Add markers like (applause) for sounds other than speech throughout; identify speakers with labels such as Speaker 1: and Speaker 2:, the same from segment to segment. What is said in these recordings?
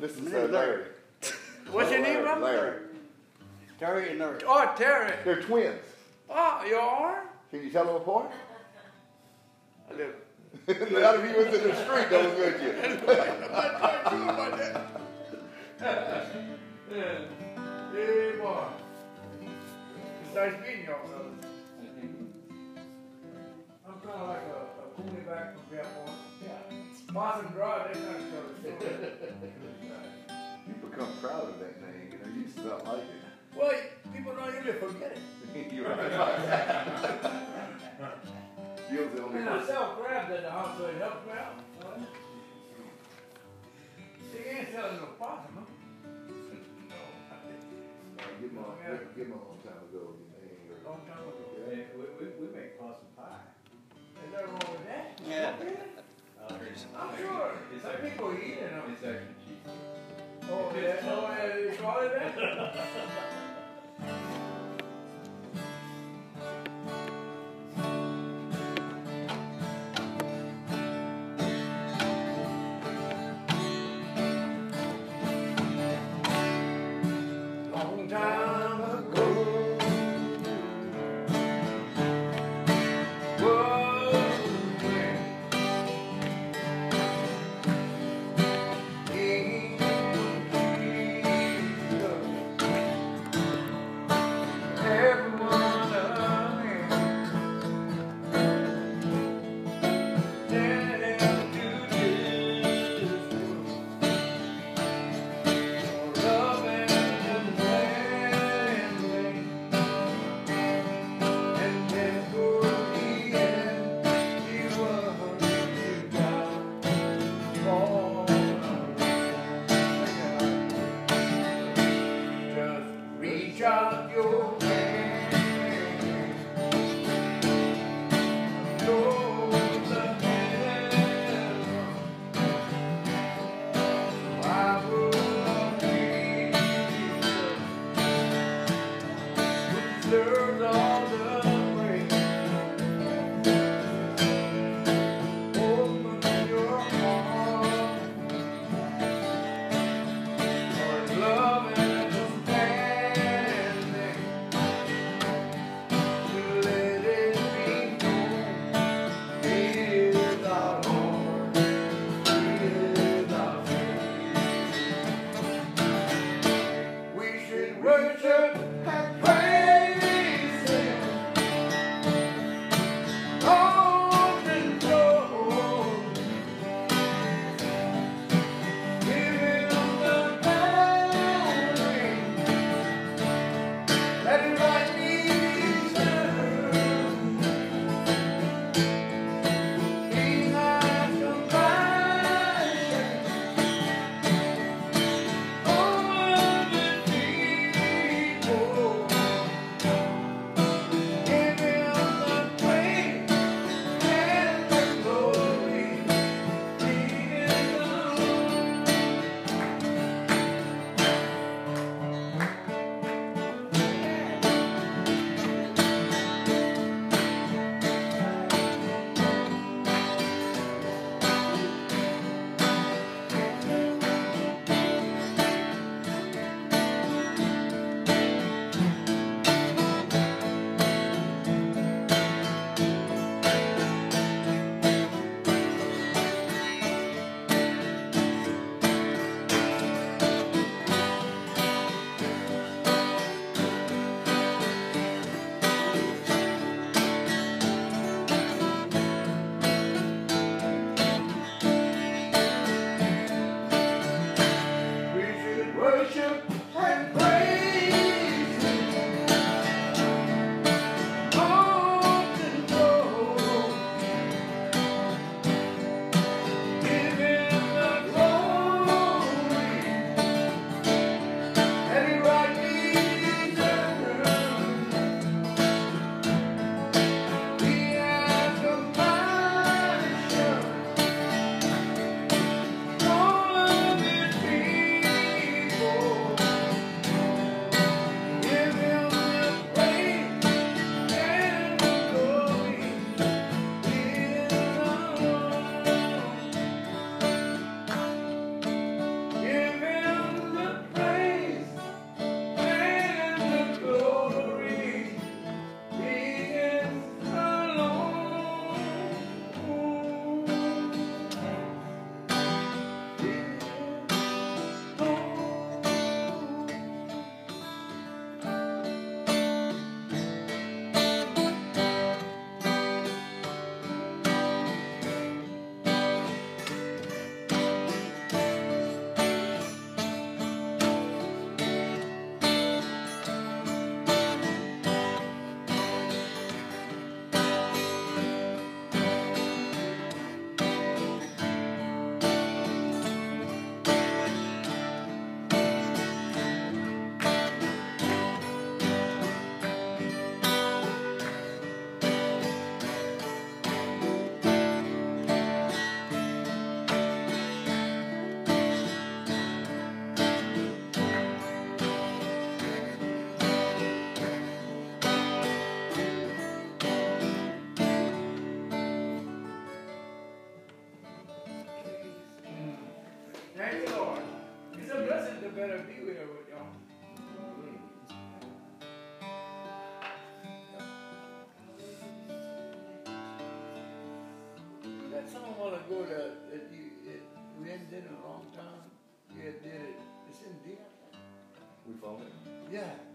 Speaker 1: This is uh, Larry. (laughs)
Speaker 2: What's your name, brother?
Speaker 1: Larry.
Speaker 3: Terry and Larry.
Speaker 2: Oh, Terry.
Speaker 1: They're twins.
Speaker 2: Oh, you are?
Speaker 1: Can you tell them apart?
Speaker 2: A do. (laughs)
Speaker 1: Not if you was in the street, those would you?
Speaker 2: I'm not sure about that. Yeah. Hey, boy. It's nice meeting y'all, fellas. I'm kind of like a, a coolie back from Fairport. Yeah. Possum Drive, they kind of show the (laughs)
Speaker 1: You become proud of that name. You know, you used to not like it.
Speaker 2: Well, people don't usually forget it. (laughs)
Speaker 1: You're right. (laughs) You're the only
Speaker 2: And I
Speaker 1: person.
Speaker 2: sell crabs at the house, so it helps me out. You ain't selling no possum, huh?
Speaker 1: Get my, get, get my long time ago. You name
Speaker 2: Long time ago.
Speaker 1: Yeah.
Speaker 4: We, we, we make possum pie.
Speaker 2: Is that wrong with that?
Speaker 3: Yeah.
Speaker 4: Uh, it's-
Speaker 2: I'm sure. Some people eat it. huh?
Speaker 4: it's actually cheese.
Speaker 2: Oh, yeah, oh, yeah, ago
Speaker 1: that, that you it, we hadn't it in a long time. You had did it. It's in Deer.
Speaker 2: We found it.
Speaker 1: Yeah.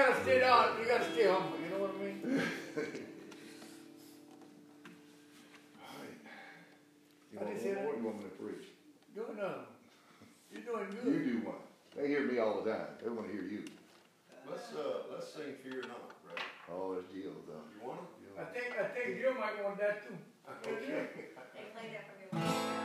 Speaker 1: gotta stay down. You gotta stay humble. You know what I mean? (laughs)
Speaker 2: you, want
Speaker 1: I
Speaker 2: more, you want me to preach?
Speaker 1: No, no. You're doing good.
Speaker 2: You do one. They hear me all the time. They want to hear you.
Speaker 4: Let's uh, let's sing "Fear Not," right?
Speaker 2: Oh, it's Jill though.
Speaker 4: You want it?
Speaker 1: I think I think Jill might want that too.
Speaker 4: Okay. (laughs)
Speaker 5: They play that for me.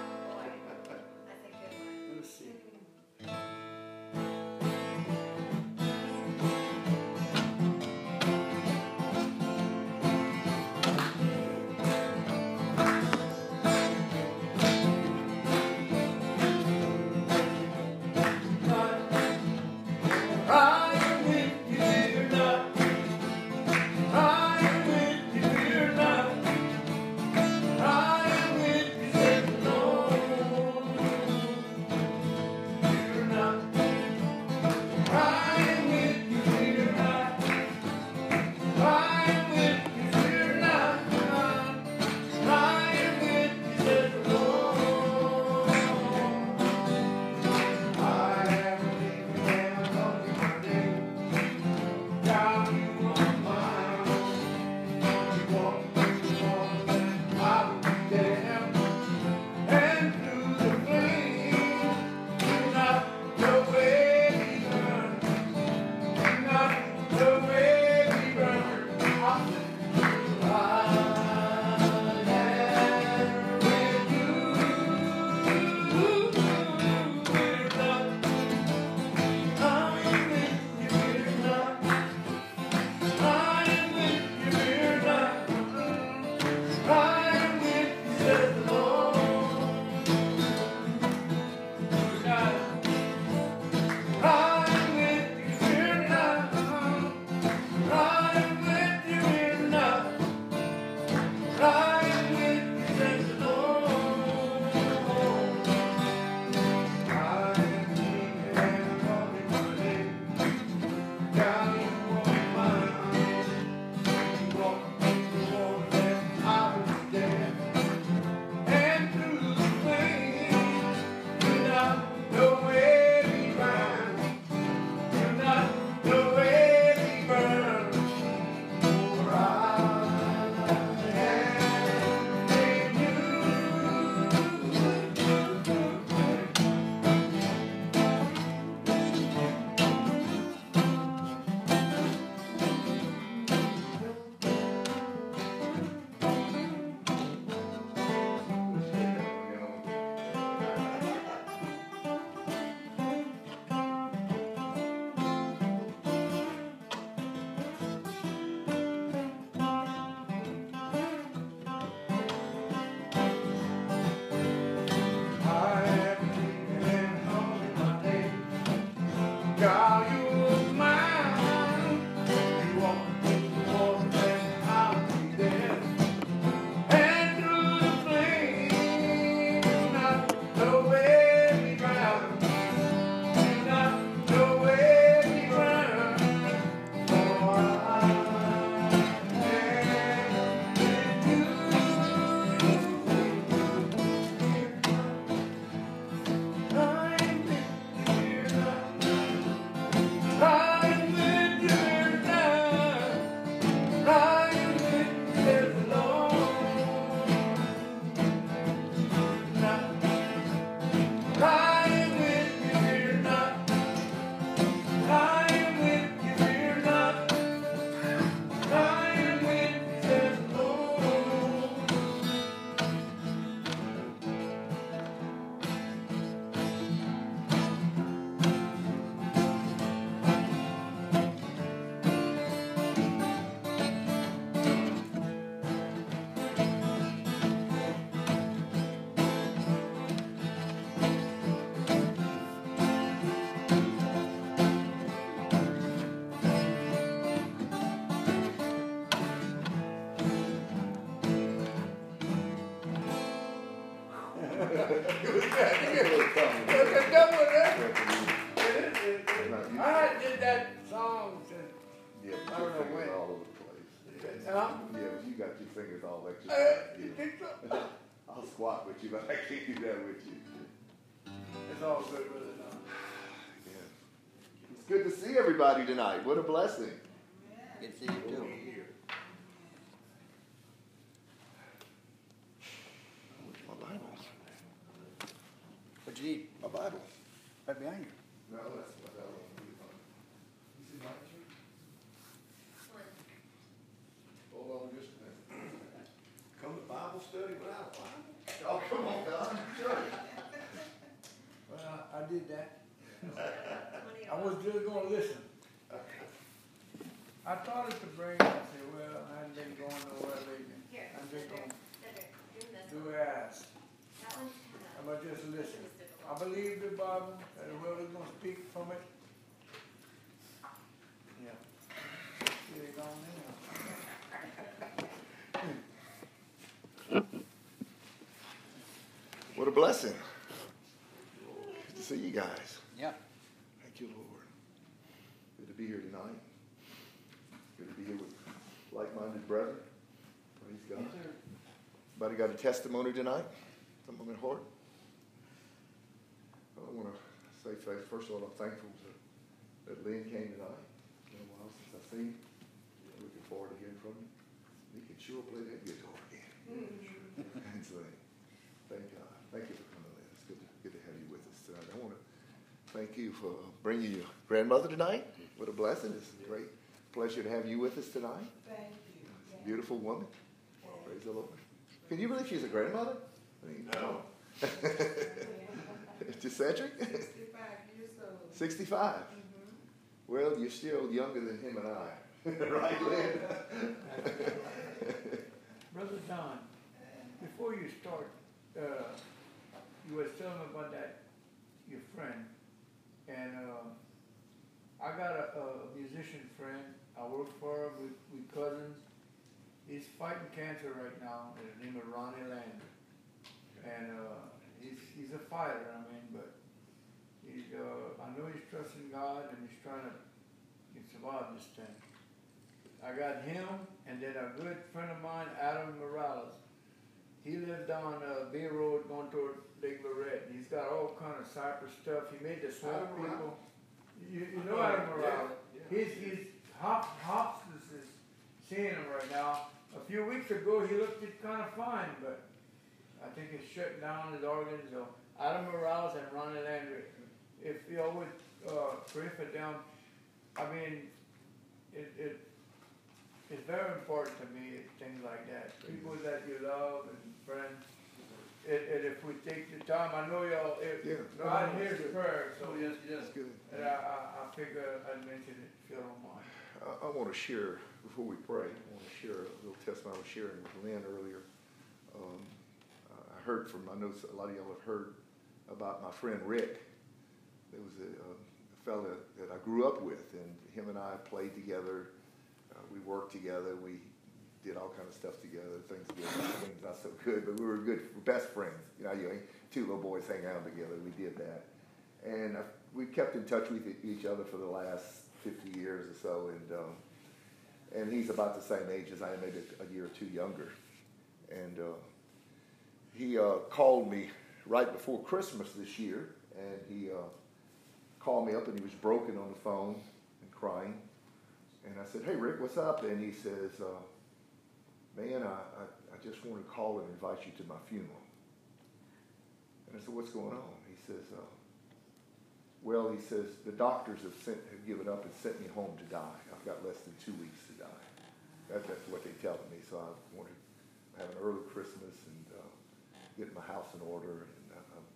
Speaker 4: Study without a Bible?
Speaker 1: Oh, come on, Don. Sure.
Speaker 2: Well, I, I did that.
Speaker 5: Plenty
Speaker 2: I
Speaker 5: of
Speaker 2: was
Speaker 5: them.
Speaker 2: just gonna listen. I thought it to bring, I said, well, I hadn't been going nowhere lately.
Speaker 5: Here,
Speaker 2: I'm
Speaker 5: sit
Speaker 2: just
Speaker 5: there,
Speaker 2: gonna
Speaker 5: sit there, do this
Speaker 2: do
Speaker 5: one.
Speaker 2: as.
Speaker 5: That one's kind
Speaker 2: I'm
Speaker 5: of.
Speaker 2: gonna just listen.
Speaker 5: It's difficult.
Speaker 2: I believe the Bible, that the word is gonna speak from it. Yeah. Get it on in.
Speaker 1: What a blessing. Good to see you guys.
Speaker 3: Yeah.
Speaker 1: Thank you, Lord. Good to be here tonight. Good to be here with like-minded brethren. Praise God. Anybody got a testimony tonight? Something on their heart? I want to say, first of all, I'm thankful that, that Lynn came tonight. It's been a while since I've seen you. Looking forward to hearing from you. He can sure play that guitar again. and sing. Thank God. Thank you for coming, Lynn. It's good to, good to have you with us tonight. I want to thank you for bringing your grandmother tonight. What a blessing. It's a great pleasure to have you with us tonight.
Speaker 6: Thank you.
Speaker 1: Beautiful woman. Praise the Lord. Can you believe she's a grandmother? I mean,
Speaker 4: No. (laughs)
Speaker 1: to Cedric?
Speaker 6: Sixty-five years old.
Speaker 1: 65. Well, you're still younger than him and I. (laughs) right, Lynn? (laughs)
Speaker 2: Brother Don, before you start, uh, you were telling about that, your friend, and, uh, I got a, a musician friend, I work for him, we, we cousins. He's fighting cancer right now, his name is Ronnie Landry. And, uh, he's, he's a fighter, I mean, but he's, uh, I know he's trusting God and he's trying to survive this thing. I got him, and then a good friend of mine, Adam Morales. He lived on uh, Bay Road going toward Lake Lorette. He's got all kind of cypress stuff. He made the swamp
Speaker 1: Adam
Speaker 2: people. You, you know Adam Morales. He's he's hop hospice is seeing him right now. A few weeks ago, he looked it kind of fine, but I think it's shutting down his organs. So Adam Morales and Ronnie Landry. If you would uh, pray for them, I mean, it, it it's very important to me, things like that. People that you love and friends. And, and if we take the time, I know y'all, if,
Speaker 1: Yeah.
Speaker 2: God
Speaker 1: no,
Speaker 2: hears prayer, so yes,
Speaker 1: That's good.
Speaker 2: And I, I, I figure I'd mention it if you don't mind.
Speaker 1: I, I want to share, before we pray, I want to share a little testimony I was sharing with Lynn earlier. Um, I heard from, I know a lot of y'all have heard about my friend Rick. There was a, um, a fella that I grew up with, and him and I played together. We worked together. We did all kind of stuff together. Things good, things not so good, but we were good, we're best friends. You know, you know, two little boys hang out together. We did that, and uh, we kept in touch with each other for the last 50 years or so. And um, and he's about the same age as I am, maybe a year or two younger. And uh, he uh, called me right before Christmas this year, and he uh, called me up, and he was broken on the phone and crying. And I said, "Hey, Rick, what's up?" And he says, uh, "Man, I, I, I just want to call and invite you to my funeral." And I said, "What's going on?" He says, uh, "Well, he says the doctors have sent have given up and sent me home to die. I've got less than two weeks to die. That, that's what they telling me. So I want to have an early Christmas and uh, get my house in order, and I'm, I'm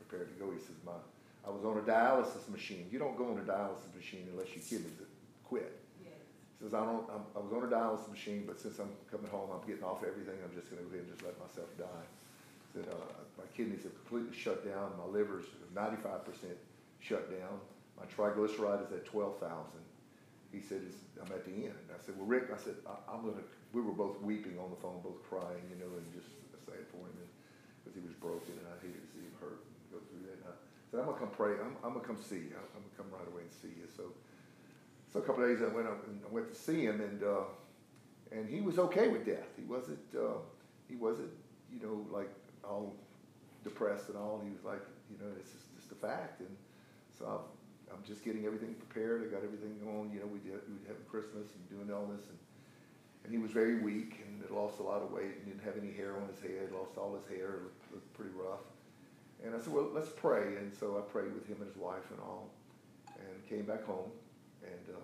Speaker 1: prepared to go." He says, "My I was on a dialysis machine. You don't go on a dialysis machine unless your kidneys quit." Says, I don't, I'm, I was on a dialysis machine, but since I'm coming home, I'm getting off everything. I'm just going to go ahead and just let myself die. Said, uh, my kidneys have completely shut down. My liver's 95% shut down. My triglyceride is at 12,000. He said, I'm at the end. I said, well, Rick, I said, I, I'm going to, we were both weeping on the phone, both crying, you know, and just sad for him because he was broken and I hated to see him hurt and go through that. And I said, I'm going to come pray. I'm, I'm going to come see you. I'm going to come right away and see you. So so a couple of days I went up and went to see him, and uh, and he was okay with death. He wasn't uh, he wasn't you know like all depressed and all. He was like you know it's just, just a fact, and so I'm, I'm just getting everything prepared. I got everything going. You know we did we had Christmas and doing all this, and and he was very weak and had lost a lot of weight and didn't have any hair on his head. Lost all his hair. Looked, looked pretty rough. And I said, well, let's pray. And so I prayed with him and his wife and all, and came back home and uh,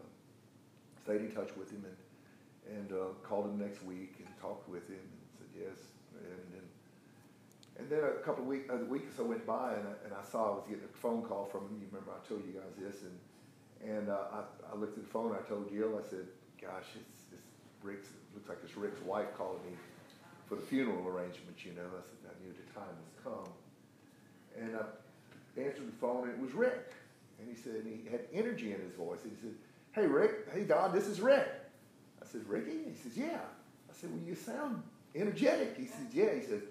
Speaker 1: stayed in touch with him and and uh, called him next week and talked with him and said yes. And then and then a couple of weeks, a week or so went by and I, and I saw I was getting a phone call from him. You remember I told you guys this and and uh, I, I looked at the phone. I told Jill. I said, gosh, it's, it's Rick's. It looks like it's Rick's wife calling me for the funeral arrangements. You know, I said I knew the time has come. And I answered the phone, and it was Rick. And he said, and he had energy in his voice. And he said, Hey, Rick. Hey, Don, this is Rick. I said, Ricky? He says, Yeah. I said, Well, you sound energetic. He says, Yeah. He said,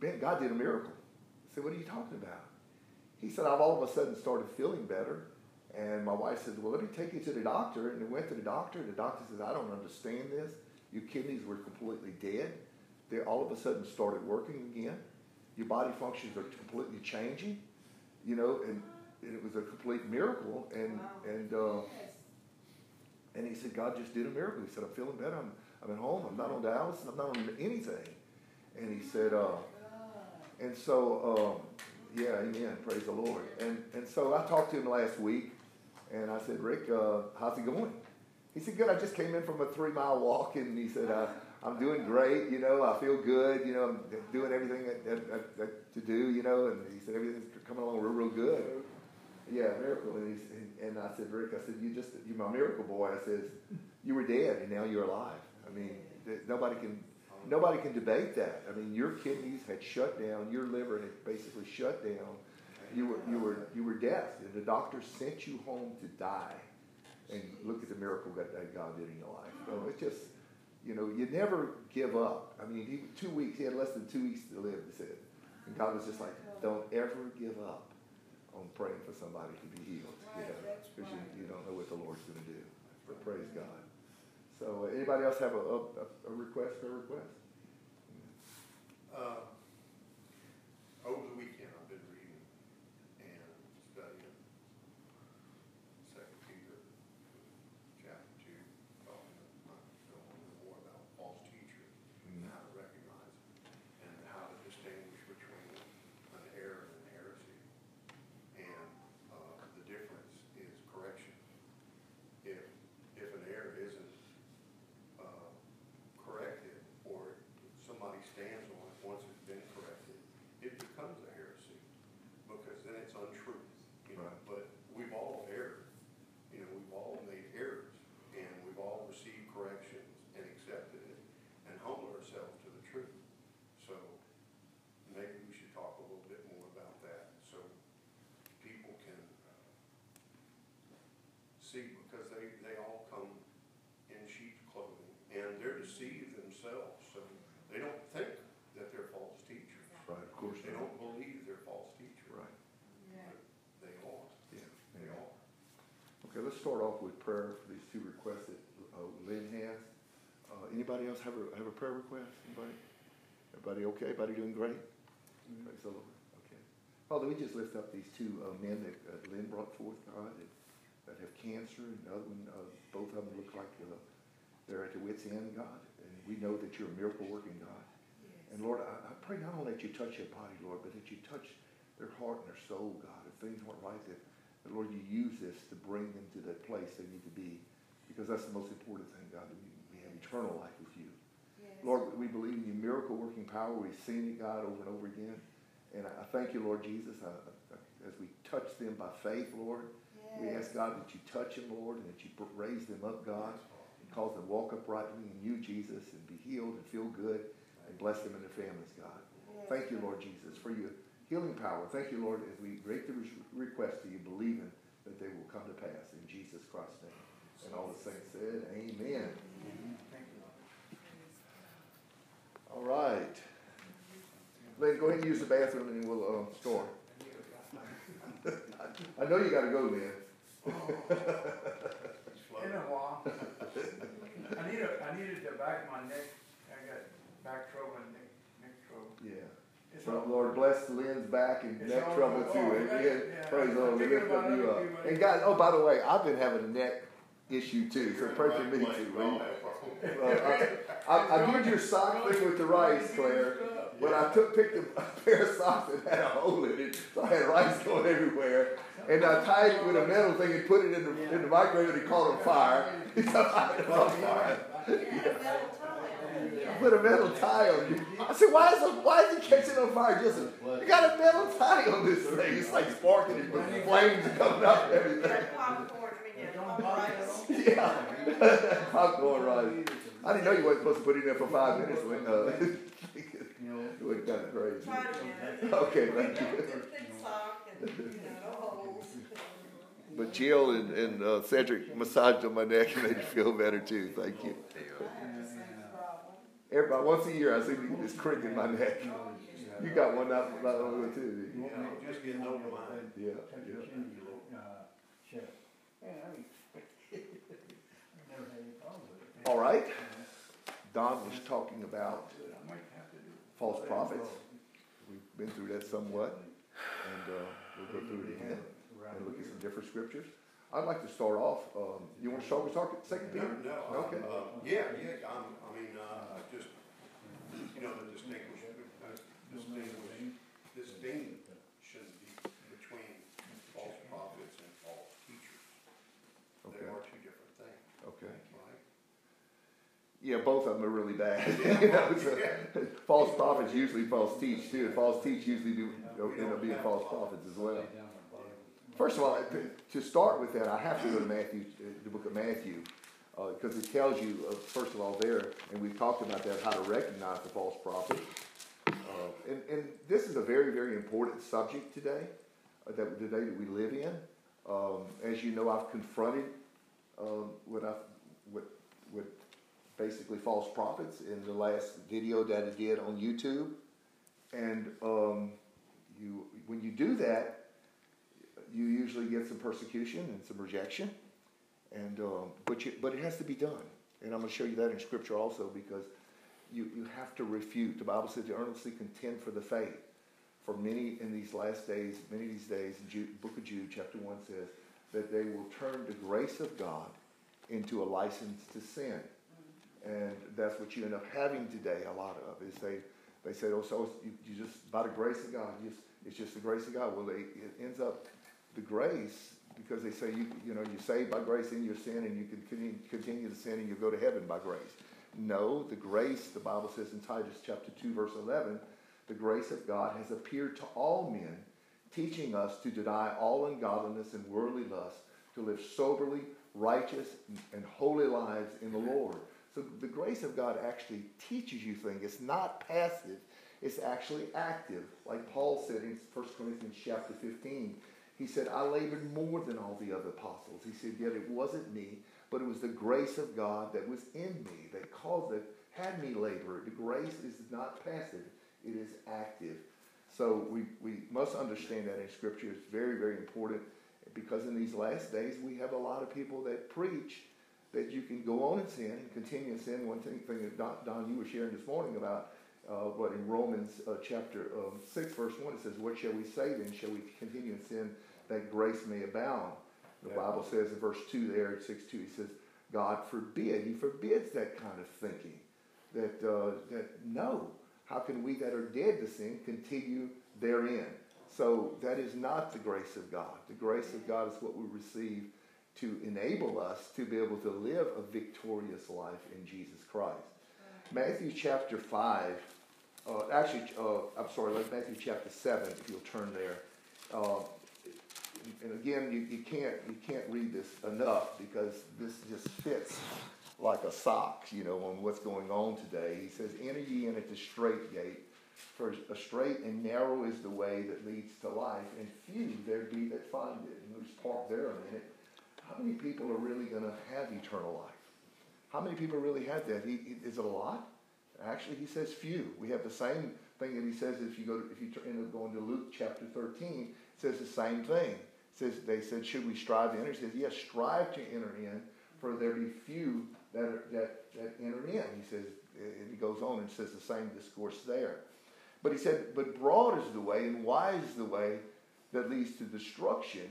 Speaker 1: Ben, God did a miracle. I said, What are you talking about? He said, I've all of a sudden started feeling better. And my wife said, Well, let me take you to the doctor. And we went to the doctor, and the doctor says, I don't understand this. Your kidneys were completely dead. They all of a sudden started working again your body functions are completely changing, you know, and, and it was a complete miracle. And and uh, and he said, God just did a miracle. He said, I'm feeling better. I'm I'm at home. I'm not on dialysis. I'm not on anything. And he said, uh, and so um, yeah, amen. Praise the Lord. And and so I talked to him last week, and I said, Rick, uh, how's it going? He said, good. I just came in from a three mile walk, and he said, uh, I'm doing great, you know, I feel good, you know, I'm doing everything that, that, that, to do, you know, and he said everything's coming along real, real good. Yeah, miracle. And, and I said, Rick, I said, you just, you're my miracle boy. I says, you were dead and now you're alive. I mean, nobody can, nobody can debate that. I mean, your kidneys had shut down, your liver had basically shut down. You were, you were, you were dead. And the doctor sent you home to die. And look at the miracle that, that God did in your life. So it's just, you know, you never give up. I mean, he, two weeks, he had less than two weeks to live, he said. And God was just like, don't ever give up on praying for somebody to be healed, you know, because you, you don't know what the Lord's going to do. But praise God. So, uh, anybody else have a, a, a request or a request?
Speaker 4: Uh, over the weekend, I've been reading and studying Second Peter, chapter two, talking about, knowing more about false teachers and how to recognize them and how to distinguish between an error and an heresy. And, uh, the difference is correction. If, if an error isn't, uh, corrected, or somebody stands on it once it's been corrected, it becomes a heresy, because then it's untruth, you know,
Speaker 1: Right.
Speaker 4: but we've all erred, you know, we've all made errors, and we've all received corrections and accepted it, and humbled ourselves to the truth. So, maybe we should talk a little bit more about that, so people can uh, see, because they, they all come in sheep's clothing, and they're deceived themselves, so they don't think that they're false teachers.
Speaker 1: Right, of course.
Speaker 4: They don't believe they're false teachers.
Speaker 1: Right,
Speaker 4: but They are,
Speaker 1: yeah.
Speaker 4: they
Speaker 1: yeah.
Speaker 4: are.
Speaker 1: Okay, let's start off with prayer for these two requests that uh, Lynn has. Uh, anybody else have a, have a prayer request? Anybody? Everybody okay? Everybody doing great? Praise the Lord. Okay. Father, we just lift up these two uh, men that uh, Lynn brought forth, God, that, that have cancer, and the other one, uh, both of them look like uh, they're at the wits' end, God. And we know that you're a miracle working God. And Lord, I, I pray not only that you touch their body, Lord, but that you touch their heart and their soul, God. If things weren't right, that, that Lord, you use this to bring them to that place they need to be. Because that's the most important thing, God, that we, we have eternal life with you. Lord, we believe in your miracle working power. We've seen it, God, over and over again. And I, I thank you, Lord Jesus, I, I, as we touch them by faith, Lord. We ask, God, that you touch them, Lord, and that you raise them up, God, and cause them to walk uprightly in you, Jesus, and be healed and feel good, and bless them and their families, God. Thank you, Lord Jesus, for your healing power. Thank you, Lord, as we break the request to you, believing that they will come to pass in Jesus Christ's name. And all the saints said, Amen. Amen. Thank you, All right. Lynn, go ahead and use the bathroom and we'll um, uh, (laughs) store. I know you got to go, man.
Speaker 4: oh, in
Speaker 2: a while. I need a, I needed to back my neck. I got back trouble and neck, neck trouble.
Speaker 1: Yeah.
Speaker 2: It's
Speaker 1: So Lord bless Lynn's back and
Speaker 2: It's
Speaker 1: neck trouble too.
Speaker 2: yeah,
Speaker 1: Amen.
Speaker 2: yeah.
Speaker 1: Praise the Lord.
Speaker 2: I'm
Speaker 1: We lift up you up. And guys, oh, by the way, I've been having a neck issue too, so
Speaker 4: in the
Speaker 1: pray for me
Speaker 4: place.
Speaker 1: too.
Speaker 4: We all
Speaker 1: Lee.
Speaker 4: have problems.
Speaker 1: Well, I, I, I did your sock thing with the rice, Claire. But I took picked a (laughs) pair of socks that had a hole in it, so I had rice (laughs) going everywhere. And I tied it with a metal thing and put it in the in the microwave and it caught on fire. So I had it on fire.
Speaker 5: Yeah, metal tile.
Speaker 1: I put a metal tie on you. I said, why is it, why is it catching on fire? Just you got a metal tie on this thing. It's like sparking it with flames coming up and everything.
Speaker 5: Like popcorn, I mean, yeah, all rice.
Speaker 1: Yeah, (laughs) popcorn rice. I didn't know you wasn't supposed to put it in there for five minutes. When, uh, (laughs) it would kind of crazy.
Speaker 5: Try it again.
Speaker 1: Okay, thank you.
Speaker 5: Good thick sock and, you know, no holes.
Speaker 1: But Jill and, and uh, Cedric massaged on my neck and made me feel better too. Thank you.
Speaker 5: I have the same problem.
Speaker 1: Everybody, once a year, I see this crick in my neck. You got one not, not on it too, you?
Speaker 4: Yeah, just getting over mine.
Speaker 1: Yeah, yeah. (laughs) All right. Don was talking about
Speaker 2: I might have to do.
Speaker 1: false prophets. We've been through that somewhat, and uh, we'll go through it again and look at some different scriptures. I'd like to start off. Um, you want to start with talking Second
Speaker 4: No,
Speaker 1: Peter?
Speaker 4: no,
Speaker 1: Okay.
Speaker 4: uh, yeah, yeah, I'm, I mean, uh, just, you know, the distinguish, uh, distinguish, distinction between false prophets and false teachers.
Speaker 1: Okay.
Speaker 4: They are two different things,
Speaker 1: Okay.
Speaker 4: right?
Speaker 1: Yeah, both of them are really bad. (laughs) you know, so, false prophets usually false teach too. False teach usually do end up being false prophets as well. First of all, to- start with that, I have to go to Matthew, uh, the book of Matthew, because it tells you, uh, first of all, there, and we've talked about that, how to recognize the false prophet. Uh, and, and this is a very, very important subject today, uh, that the day that we live in. Um, as you know, I've confronted um, what I, what, what basically false prophets in the last video that I did on YouTube. And um, you, when you do that, you usually get some persecution and some rejection. And um, but you, but it has to be done. And I'm going to show you that in Scripture also because you, you have to refute. The Bible says to earnestly contend for the faith. For many in these last days, many of these days, Jude, Book of Jude, chapter one says that they will turn the grace of God into a license to sin. And that's what you end up having today. A lot of is they they say, oh, so you, you just by the grace of God, just, it's just the grace of God. Well, they, it ends up the grace because they say you you know you're saved by grace in your sin and you can continue, continue to sin and you go to heaven by grace. No, the grace the Bible says in Titus chapter two verse eleven, the grace of God has appeared to all men, teaching us to deny all ungodliness and worldly lust, to live soberly, righteous, and holy lives in the Lord. So the grace of God actually teaches you things. It's not passive. It's actually active. Like Paul said in 1 Corinthians chapter 15, he said, I labored more than all the other apostles. He said, yet it wasn't me, but it was the grace of God that was in me that caused it, had me labor. The grace is not passive, it is active. So we, we must understand that in Scripture. It's very, very important because in these last days we have a lot of people that preach that you can go on and sin continue in sin. One thing, thing that Don, Don, you were sharing this morning about uh, what in Romans uh, chapter um, 6, verse 1, it says, What shall we say then? Shall we continue in sin that grace may abound? The
Speaker 2: Yeah.
Speaker 1: Bible says in verse 2 there, 6 2, he says, God forbid. He forbids that kind of thinking. That, uh, that no, how can we that are dead to sin continue therein? So that is not the grace of God. The grace of God is what we receive to enable us to be able to live a victorious life in Jesus Christ. Matthew chapter 5, uh, actually, uh, I'm sorry, Matthew chapter 7, if you'll turn there. Uh, and again, you, you, can't, you can't read this enough because this just fits like a sock, you know, on what's going on today. He says, Enter ye in at the straight gate, for a straight and narrow is the way that leads to life, and few there be that find it. And we'll just park there a minute. How many people are really going to have eternal life? How many people really have that? He- is it a lot? Actually, he says few. We have the same thing that he says if you go to, if you end up going to Luke chapter 13, it says the same thing. Says they said, should we strive to enter? He says, yes, strive to enter in, for there be few that, are, that, that enter in. He says, and he goes on and says the same discourse there. But he said, but broad is the way and wide is the way that leads to destruction,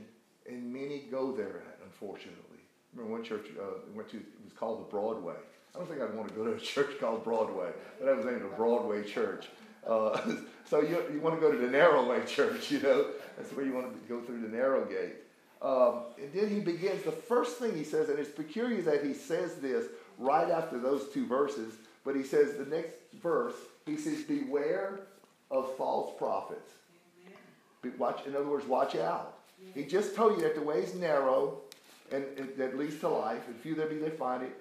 Speaker 1: and many go there, unfortunately. Remember one church uh, went to, it was called the Broadway. I don't think I'd want to go to a (laughs) church called Broadway, but I was named a Broadway church. Uh, (laughs) so you, you want to go to the narrow way (laughs) church, you know. That's where you want to go through the narrow gate. Um, and then he begins, the first thing he says, and it's peculiar that he says this right after those two verses, but he says the next verse, he says, Beware of false prophets. Be, watch, in other words, watch out. He just told you that the way is narrow and, and that leads to life, and few there be that find it.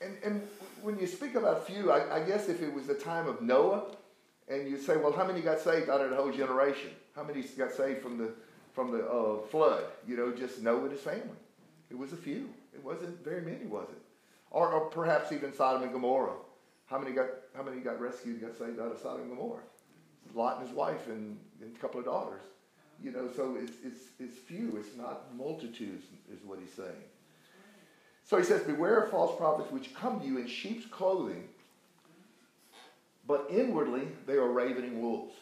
Speaker 1: And, and when you speak about few, I, I guess if it was the time of Noah, and you say, well, how many got saved out of the whole generation? How many got saved from the from the uh, flood? You know, just Noah and his family. It was a few. It wasn't very many, was it? Or, or perhaps even Sodom and Gomorrah. How many got how many got rescued, got saved out of Sodom and Gomorrah? Lot and his wife and, and a couple of daughters. You know, so it's it's it's few. It's not multitudes, is what he's saying. So he says, Beware of false prophets which come to you in sheep's clothing, but inwardly they are ravening wolves.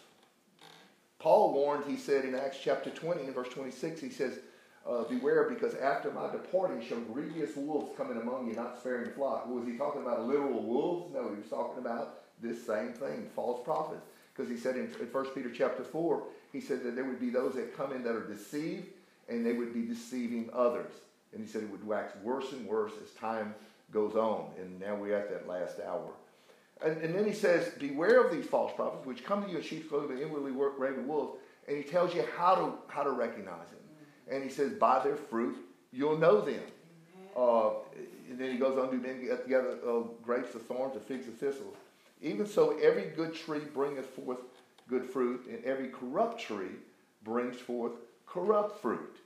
Speaker 1: Paul warned, he said in Acts chapter 20, in verse 26, he says, uh, Beware, because after my departing shall grievous wolves come in among you, not sparing the flock. Was he talking about literal wolves? No, he was talking about this same thing, false prophets. Because he said in, in 1 Peter chapter 4, he said that there would be those that come in that are deceived, and they would be deceiving others. And he said it would wax worse and worse as time goes on. And now we're at that last hour. And, and then he says, Beware of these false prophets, which come to you in sheep's clothing, but inwardly work raven wolves. And he tells you how to, how to recognize them. And he says, By their fruit, you'll know them. Uh, and then he goes on to then get together uh, grapes of thorns, and figs of thistles. Even so, every good tree bringeth forth good fruit, and every corrupt tree brings forth corrupt fruit.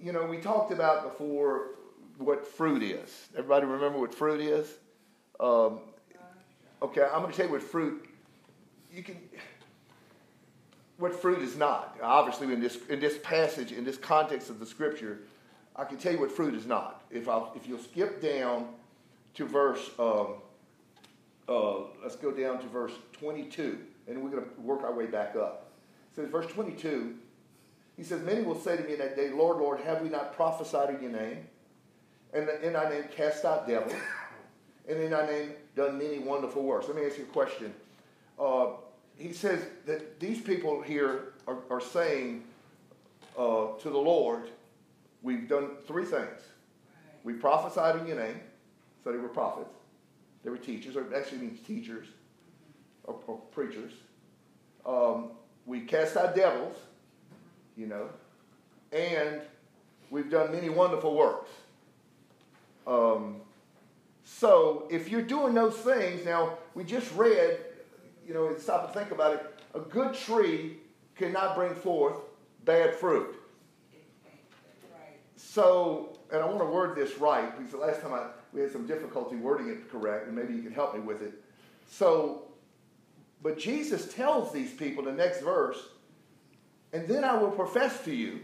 Speaker 1: You know, we talked about before what fruit is. Everybody remember what fruit is? Um, okay, I'm going to tell you what fruit. You can. What fruit is not. Obviously, in this in this passage, in this context of the scripture, I can tell you what fruit is not. If I if you'll skip down to verse. Um, uh, let's go down to verse 22, and we're going to work our way back up. It says, verse 22, he says, Many will say to me in that day, Lord, Lord, have we not prophesied in your name? And in thy name cast out devils? And in thy name done many wonderful works? Let me ask you a question. Uh, he says that these people here are, are saying uh, to the Lord, We've done three things. We prophesied in your name, so they were prophets. They were teachers, or actually means teachers or, or preachers. Um, we cast out devils, you know, and we've done many wonderful works. Um, so if you're doing those things, now we just read, you know, stop and think about it. A good tree cannot bring forth bad fruit. So, and I want to word this right because the last time I we had some difficulty wording it correct, and maybe you can help me with it. So, but Jesus tells these people the next verse, and then I will profess to you,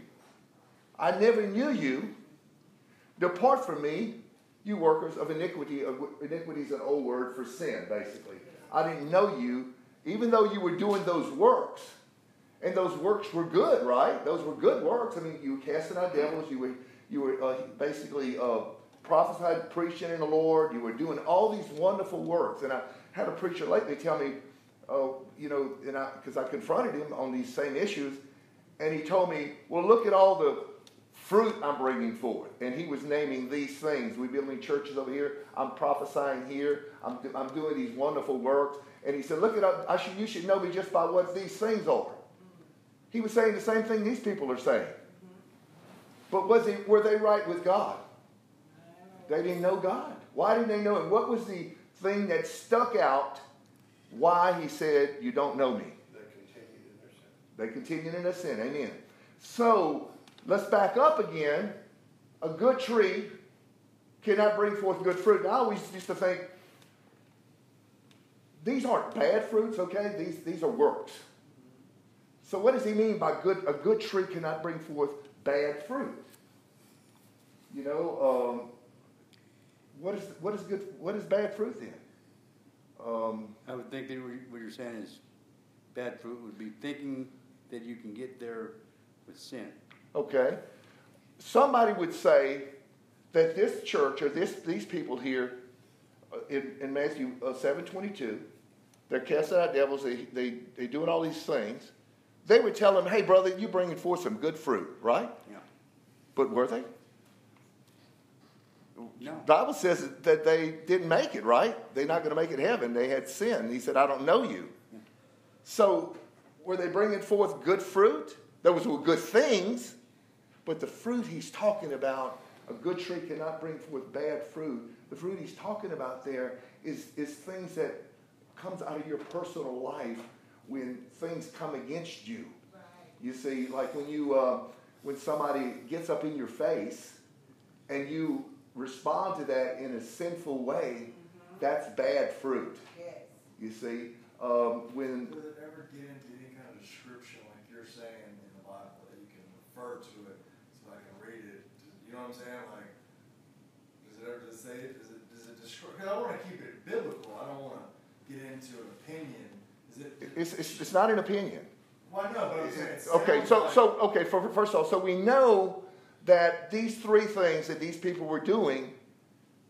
Speaker 1: I never knew you. Depart from me, you workers of iniquity. of Iniquity is an old word for sin, basically. I didn't know you, even though you were doing those works. And those works were good, right? Those were good works. I mean, you were casting out devils. You were, you were uh, basically uh, prophesied, preaching in the Lord. You were doing all these wonderful works. And I had a preacher lately tell me, oh, you know, and I because I confronted him on these same issues, and he told me, well, look at all the fruit I'm bringing forth. And he was naming these things. We're building churches over here. I'm prophesying here. I'm, I'm doing these wonderful works. And he said, look at, I should, you should know me just by what these things are. He was saying the same thing these people are saying. But was he, were they right with God? They didn't know God. Why didn't they know Him? What was the thing that stuck out? Why He said, You don't know me?
Speaker 4: They continued in their sin.
Speaker 1: They continued in their sin. Amen. So let's back up again. A good tree cannot bring forth good fruit. I always used to think these aren't bad fruits, okay? These, these are works. So what does he mean by good? A good tree cannot bring forth bad fruit. You know, um, what is, what is good, what is bad fruit then? Um,
Speaker 3: I would think that what you- what you're saying is bad fruit would be thinking that you can get there with sin.
Speaker 1: Okay. Somebody would say that this church or this, these people here uh, in, in Matthew uh, seven twenty-two, they're casting out devils, they, they, they doing all these things. They would tell them, hey, brother, you're bringing forth some good fruit, right?
Speaker 3: Yeah.
Speaker 1: But were they?
Speaker 3: No.
Speaker 1: Bible says that they didn't make it, right? They're not going to make it heaven. They had sin. He said, I don't know you. So, were they bringing forth good fruit? Those were good things, but the fruit he's talking about, a good tree cannot bring forth bad fruit. The fruit he's talking about there is, is things that comes out of your personal life when things come against you. You see, like when you uh, when somebody gets up in your face and you respond to that in a sinful way, that's bad fruit.
Speaker 6: Yes.
Speaker 1: You see, um, when
Speaker 7: Does it ever get into any kind of description like you're saying in the Bible that you can refer to it so I can read it? You know what I'm saying? Like, does it ever just say it? Does it does it describe? Because I want to keep it biblical. I don't want to get into an opinion. Is it?
Speaker 1: it's, it's, it's not an opinion.
Speaker 7: Well, I know, but I'm saying. it
Speaker 1: Okay, so
Speaker 7: like-
Speaker 1: so okay. For, first of all, so we know that these three things that these people were doing,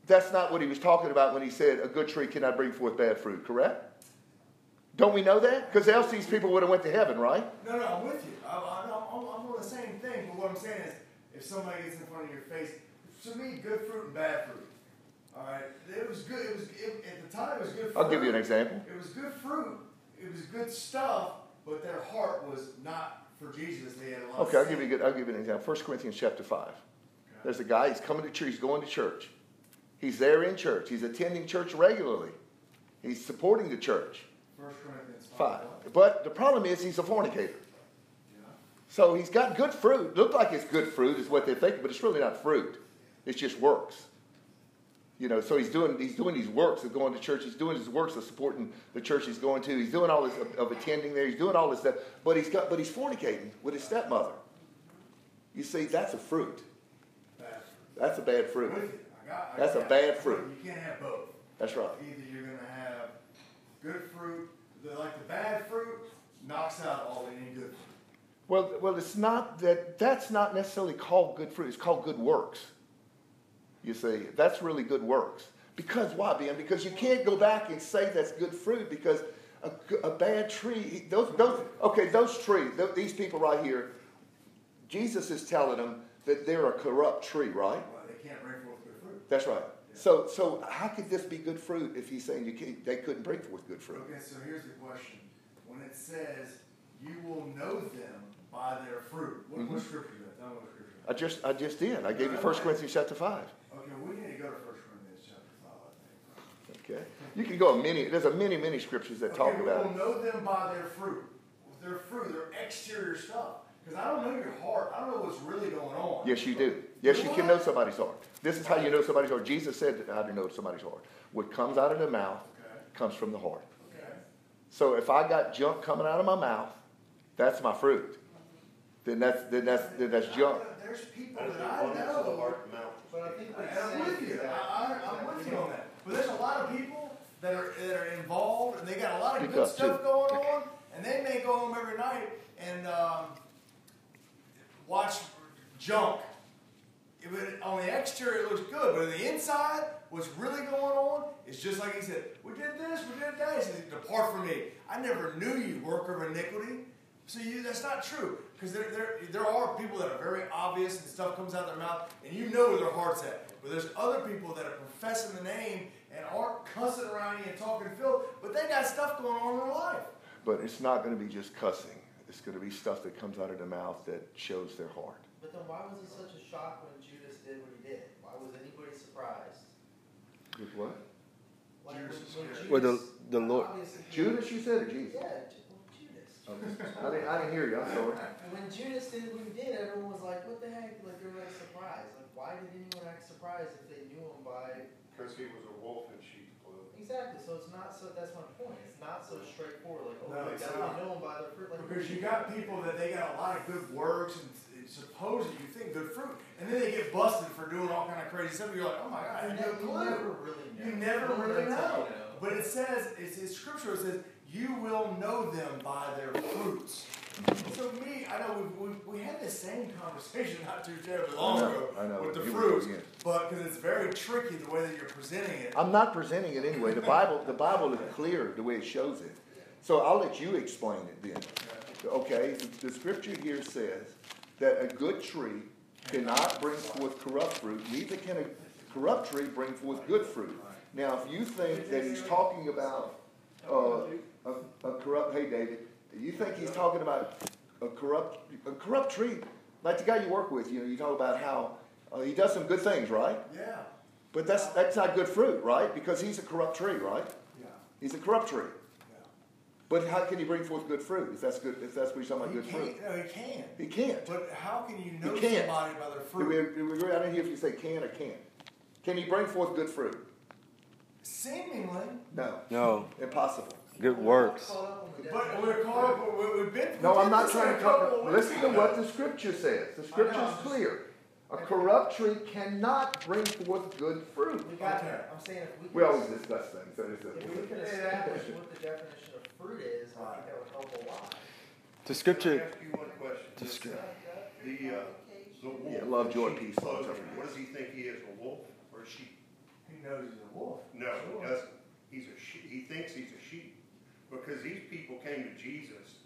Speaker 1: that's not what he was talking about when he said a good tree cannot bring forth bad fruit. Correct? Don't we know that? Because else these people would have went to heaven, right?
Speaker 7: No, no, I'm with you. I, I, I'm, I'm on the same thing. But what I'm saying is, if somebody gets in front of your face, to me, good fruit and bad fruit. All right, it was good. It was it, at the time. It was good. Fruit.
Speaker 1: I'll give you an example.
Speaker 7: It was good fruit. It was good stuff, but their heart was not for Jesus. They had a lot.
Speaker 1: Okay, I'll give you a good. I'll give you an example. First Corinthians chapter five. There's a guy. He's coming to church. He's going to church. He's there in church. He's attending church regularly. He's supporting the church.
Speaker 7: First Corinthians
Speaker 1: Five.
Speaker 7: five.
Speaker 1: But the problem is he's a fornicator. So he's got good fruit. Look like it's good fruit is what they're thinking, but it's really not fruit. It's just works. You know, so he's doing he's doing these works of going to church. He's doing his works of supporting the church he's going to. He's doing all this of, of attending there. He's doing all this stuff. But he's got but he's fornicating with his stepmother. You see, that's a fruit. That's a bad fruit.
Speaker 7: you. I got, I
Speaker 1: That's a bad fruit.
Speaker 7: You can't have both.
Speaker 1: That's right.
Speaker 7: Either you're going to have good fruit, like the bad fruit knocks out all any good fruit.
Speaker 1: Well, well, it's not that. That's not necessarily called good fruit. It's called good works. You see, that's really good works. Because why, Ben? Because you can't go back and say that's good fruit because a, a bad tree. Those, those, okay, those trees. th- These people right here. Jesus is telling them that they're a corrupt tree, right?
Speaker 7: Well, they can't bring forth good fruit.
Speaker 1: That's right. So, so how could this be good fruit if he's saying you can't, they couldn't bring forth good fruit?
Speaker 7: Okay, so here's the question. When it says, you will know them by their fruit, what, what mm-hmm. scripture is that? Tell me what scripture
Speaker 1: I just, I just did. I gave you 1 Corinthians chapter five.
Speaker 7: Okay, we need to go to First Corinthians chapter 5, I think.
Speaker 1: Okay. You can go a many. There's a many, many scriptures that talk
Speaker 7: okay,
Speaker 1: about
Speaker 7: we
Speaker 1: it.
Speaker 7: know them by their fruit. Their fruit, their exterior stuff. Because I don't know your heart. I don't know what's really going on.
Speaker 1: Yes, you do. Yes, you
Speaker 7: Do
Speaker 1: can know somebody's heart. This is how you know somebody's heart. Jesus said how to know somebody's heart. What comes out of the mouth
Speaker 7: Okay,
Speaker 1: comes from the heart.
Speaker 7: okay.
Speaker 1: So if I got junk coming out of my mouth, that's my fruit. Then that's then that's then that's junk.
Speaker 7: There's people
Speaker 4: That's
Speaker 7: that
Speaker 4: the
Speaker 7: I
Speaker 4: abundance of the
Speaker 7: know.
Speaker 4: heart and mouth.
Speaker 8: But I think what
Speaker 7: I'm with you.
Speaker 8: that.
Speaker 7: I, I, I'm with you on that. But there's a lot of people that are that are involved, and they got a lot of
Speaker 1: Speak
Speaker 7: good
Speaker 1: up,
Speaker 7: stuff
Speaker 1: too.
Speaker 7: going on, and they may go home every night and um, watch junk. It would, on the exterior, it looks good, but on the inside, what's really going on is just like he said. We did this, we did that. He said, "Depart from me. I never knew you, worker of iniquity." So you, that's not true, because there, there, there are people that are very obvious and stuff comes out of their mouth, and you know where their heart's at. But there's other people that are professing the name and aren't cussing around you and talking filth, but they got stuff going on in their life.
Speaker 1: But it's not going to be just cussing. It's going to be stuff that comes out of their mouth that shows their heart.
Speaker 8: But then why was it such a shock when Judas did what he did? Why was anybody surprised?
Speaker 1: With what?
Speaker 8: Like
Speaker 7: Judas
Speaker 8: when,
Speaker 7: is
Speaker 8: when. Judas,
Speaker 3: Well, the- the Lord-
Speaker 1: Judas, you said, or Jesus?
Speaker 8: Yeah, Judas.
Speaker 1: I didn't, I didn't hear you. I'm sorry.
Speaker 8: When Judas did what he did, everyone was like, "What the heck?" Like they were like surprised. Like why did anyone act surprised if they knew him by?
Speaker 4: Because he was a wolf in sheep's clothing.
Speaker 8: Exactly. So it's not so. That's my point. It's not so straightforward. Like oh
Speaker 7: No,
Speaker 8: my
Speaker 7: it's
Speaker 8: god,
Speaker 7: not.
Speaker 8: they know him by their fruit. Like
Speaker 7: Because you got people that they got a lot of good works and, supposedly you think good fruit, and then they get busted for doing all kind of crazy stuff. You're like, oh my god,
Speaker 8: You never, you never really know.
Speaker 7: You never really know. But it says, it's, it's scripture, it says, you will know them by their fruits. So me, I know we, we, we had this same conversation (laughs) not too terribly long
Speaker 1: I know,
Speaker 7: ago
Speaker 1: I know.
Speaker 7: with the
Speaker 1: Here we go
Speaker 7: fruits, but because it's very tricky the way that you're presenting it.
Speaker 1: I'm not presenting it anyway. The Bible, the Bible is clear the way it shows it. So I'll let you explain it then. Okay, the, the scripture here says that a good tree cannot bring forth corrupt fruit, neither can a corrupt tree bring forth good fruit. Now, if you think that he's talking about uh, a, a corrupt, hey David, you think he's talking about a corrupt, a corrupt tree, like the guy you work with, you know, you talk about how uh, he does some good things, right?
Speaker 7: Yeah,
Speaker 1: But that's, that's not good fruit, right? Because he's a corrupt tree, right?
Speaker 7: yeah,
Speaker 1: He's a corrupt tree.
Speaker 7: yeah.
Speaker 1: But how can he bring forth good fruit if that's good? If that's what you're talking about,
Speaker 7: He
Speaker 1: good fruit,
Speaker 7: can't, no, he can.
Speaker 1: he can't.
Speaker 7: But how can you know
Speaker 1: He can't.
Speaker 7: somebody by their
Speaker 1: Do we,
Speaker 7: fruit?
Speaker 1: do we agree? I didn't hear if you say can or can't. Can he bring forth good fruit?
Speaker 7: Seemingly,
Speaker 1: No,
Speaker 9: No,
Speaker 1: impossible.
Speaker 9: Good works.
Speaker 8: Caught up on the
Speaker 7: but we're caught up, we- we've been.
Speaker 1: No, I'm not trying to
Speaker 7: couple
Speaker 1: talk.
Speaker 7: of weeks
Speaker 1: Listen to what the scripture says. The scripture is clear. A corrupt tree cannot bring forth good fruit.
Speaker 8: We got
Speaker 7: Okay.
Speaker 8: there. I'm saying if we
Speaker 1: We always discuss things. So it's
Speaker 8: if we could establish what the definition of fruit is, I think that would help a lot.
Speaker 9: The
Speaker 4: Can I
Speaker 9: scripture,
Speaker 4: ask you one question?
Speaker 9: the scr-
Speaker 4: The, uh, the wolf.
Speaker 1: Yeah, love, joy, peace, long
Speaker 4: clothing,
Speaker 1: suffering.
Speaker 4: What does he think he is, a wolf or a sheep?
Speaker 7: He knows he's a wolf.
Speaker 4: No,
Speaker 7: Sure.
Speaker 4: he doesn't. He's a sheep. He thinks he's a sheep. Because these people came to Jesus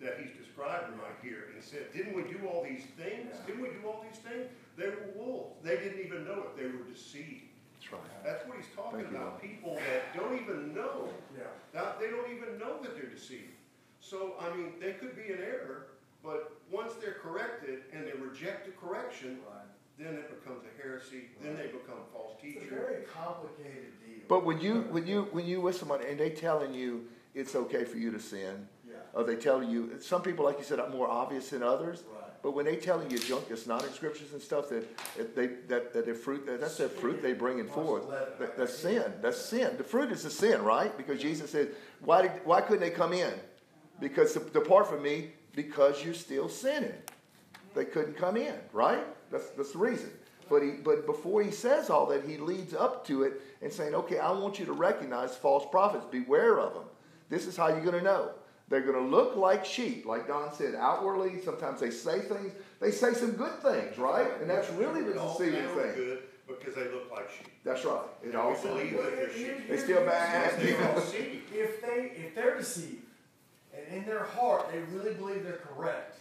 Speaker 4: that he's describing right here and said, didn't we do all these things?
Speaker 7: Yeah.
Speaker 4: Didn't we do all these things? They were wolves. They didn't even know it. They were deceived.
Speaker 1: that's right.
Speaker 4: That's what he's talking
Speaker 1: Thank
Speaker 4: about.
Speaker 1: Lord.
Speaker 4: People that don't even know.
Speaker 7: Yeah.
Speaker 4: Now, they don't even know that they're deceived. So, I mean, they could be in error, but once they're corrected and they reject the correction,
Speaker 7: Right.
Speaker 4: then it becomes a heresy. Then they become false
Speaker 7: It's a
Speaker 4: teachers.
Speaker 7: very complicated deal.
Speaker 1: But when you when you when you with someone and they telling you it's okay for you to sin,
Speaker 7: Yeah.
Speaker 1: or they tell you some people like you said are more obvious than others.
Speaker 7: Right.
Speaker 1: But when they telling you junk that's not in scriptures and stuff that they that, that their fruit that, that's their fruit they bringing forth. That, that's sin. That's sin. The fruit is a sin, right? Because Jesus said, why did, why couldn't they come in? Because depart from me because you're still sinning. They couldn't come in, right? That's that's the reason. But he but before he says all that, he leads up to it and saying, okay, I want you to recognize false prophets. Beware of them. This is how you're going to know. They're going to look like sheep, like Don said, outwardly. Sometimes they say things. They say some good things, right? And that's really the
Speaker 4: It
Speaker 1: deceiving thing.
Speaker 4: good because they look like sheep.
Speaker 1: That's right. It
Speaker 4: And
Speaker 1: all
Speaker 4: we
Speaker 1: sounds
Speaker 4: believe
Speaker 1: good.
Speaker 4: that they're sheep.
Speaker 1: They still bad.
Speaker 4: They are deceived.
Speaker 7: If they, if they're deceived, and in their heart they really believe they're correct,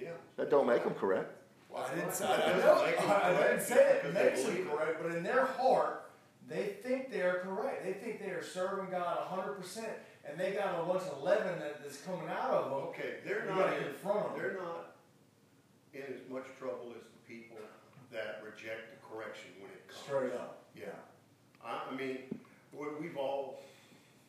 Speaker 4: Yeah.
Speaker 1: That don't make them correct.
Speaker 7: well, I didn't say,
Speaker 4: That
Speaker 7: I,
Speaker 4: doesn't
Speaker 7: know,
Speaker 4: make them
Speaker 7: I, I didn't say it
Speaker 4: they
Speaker 7: makes them correct, but in their heart, they think they are correct. They think they are serving God hundred percent, and they got a bunch of leaven that is coming out of them.
Speaker 4: Okay, they're
Speaker 7: You
Speaker 4: not
Speaker 7: gotta
Speaker 4: in,
Speaker 7: confront 'em.
Speaker 4: they're not in as much trouble as the people that reject the correction when it comes.
Speaker 7: Straight up.
Speaker 4: Yeah. I, I mean, we, we've all.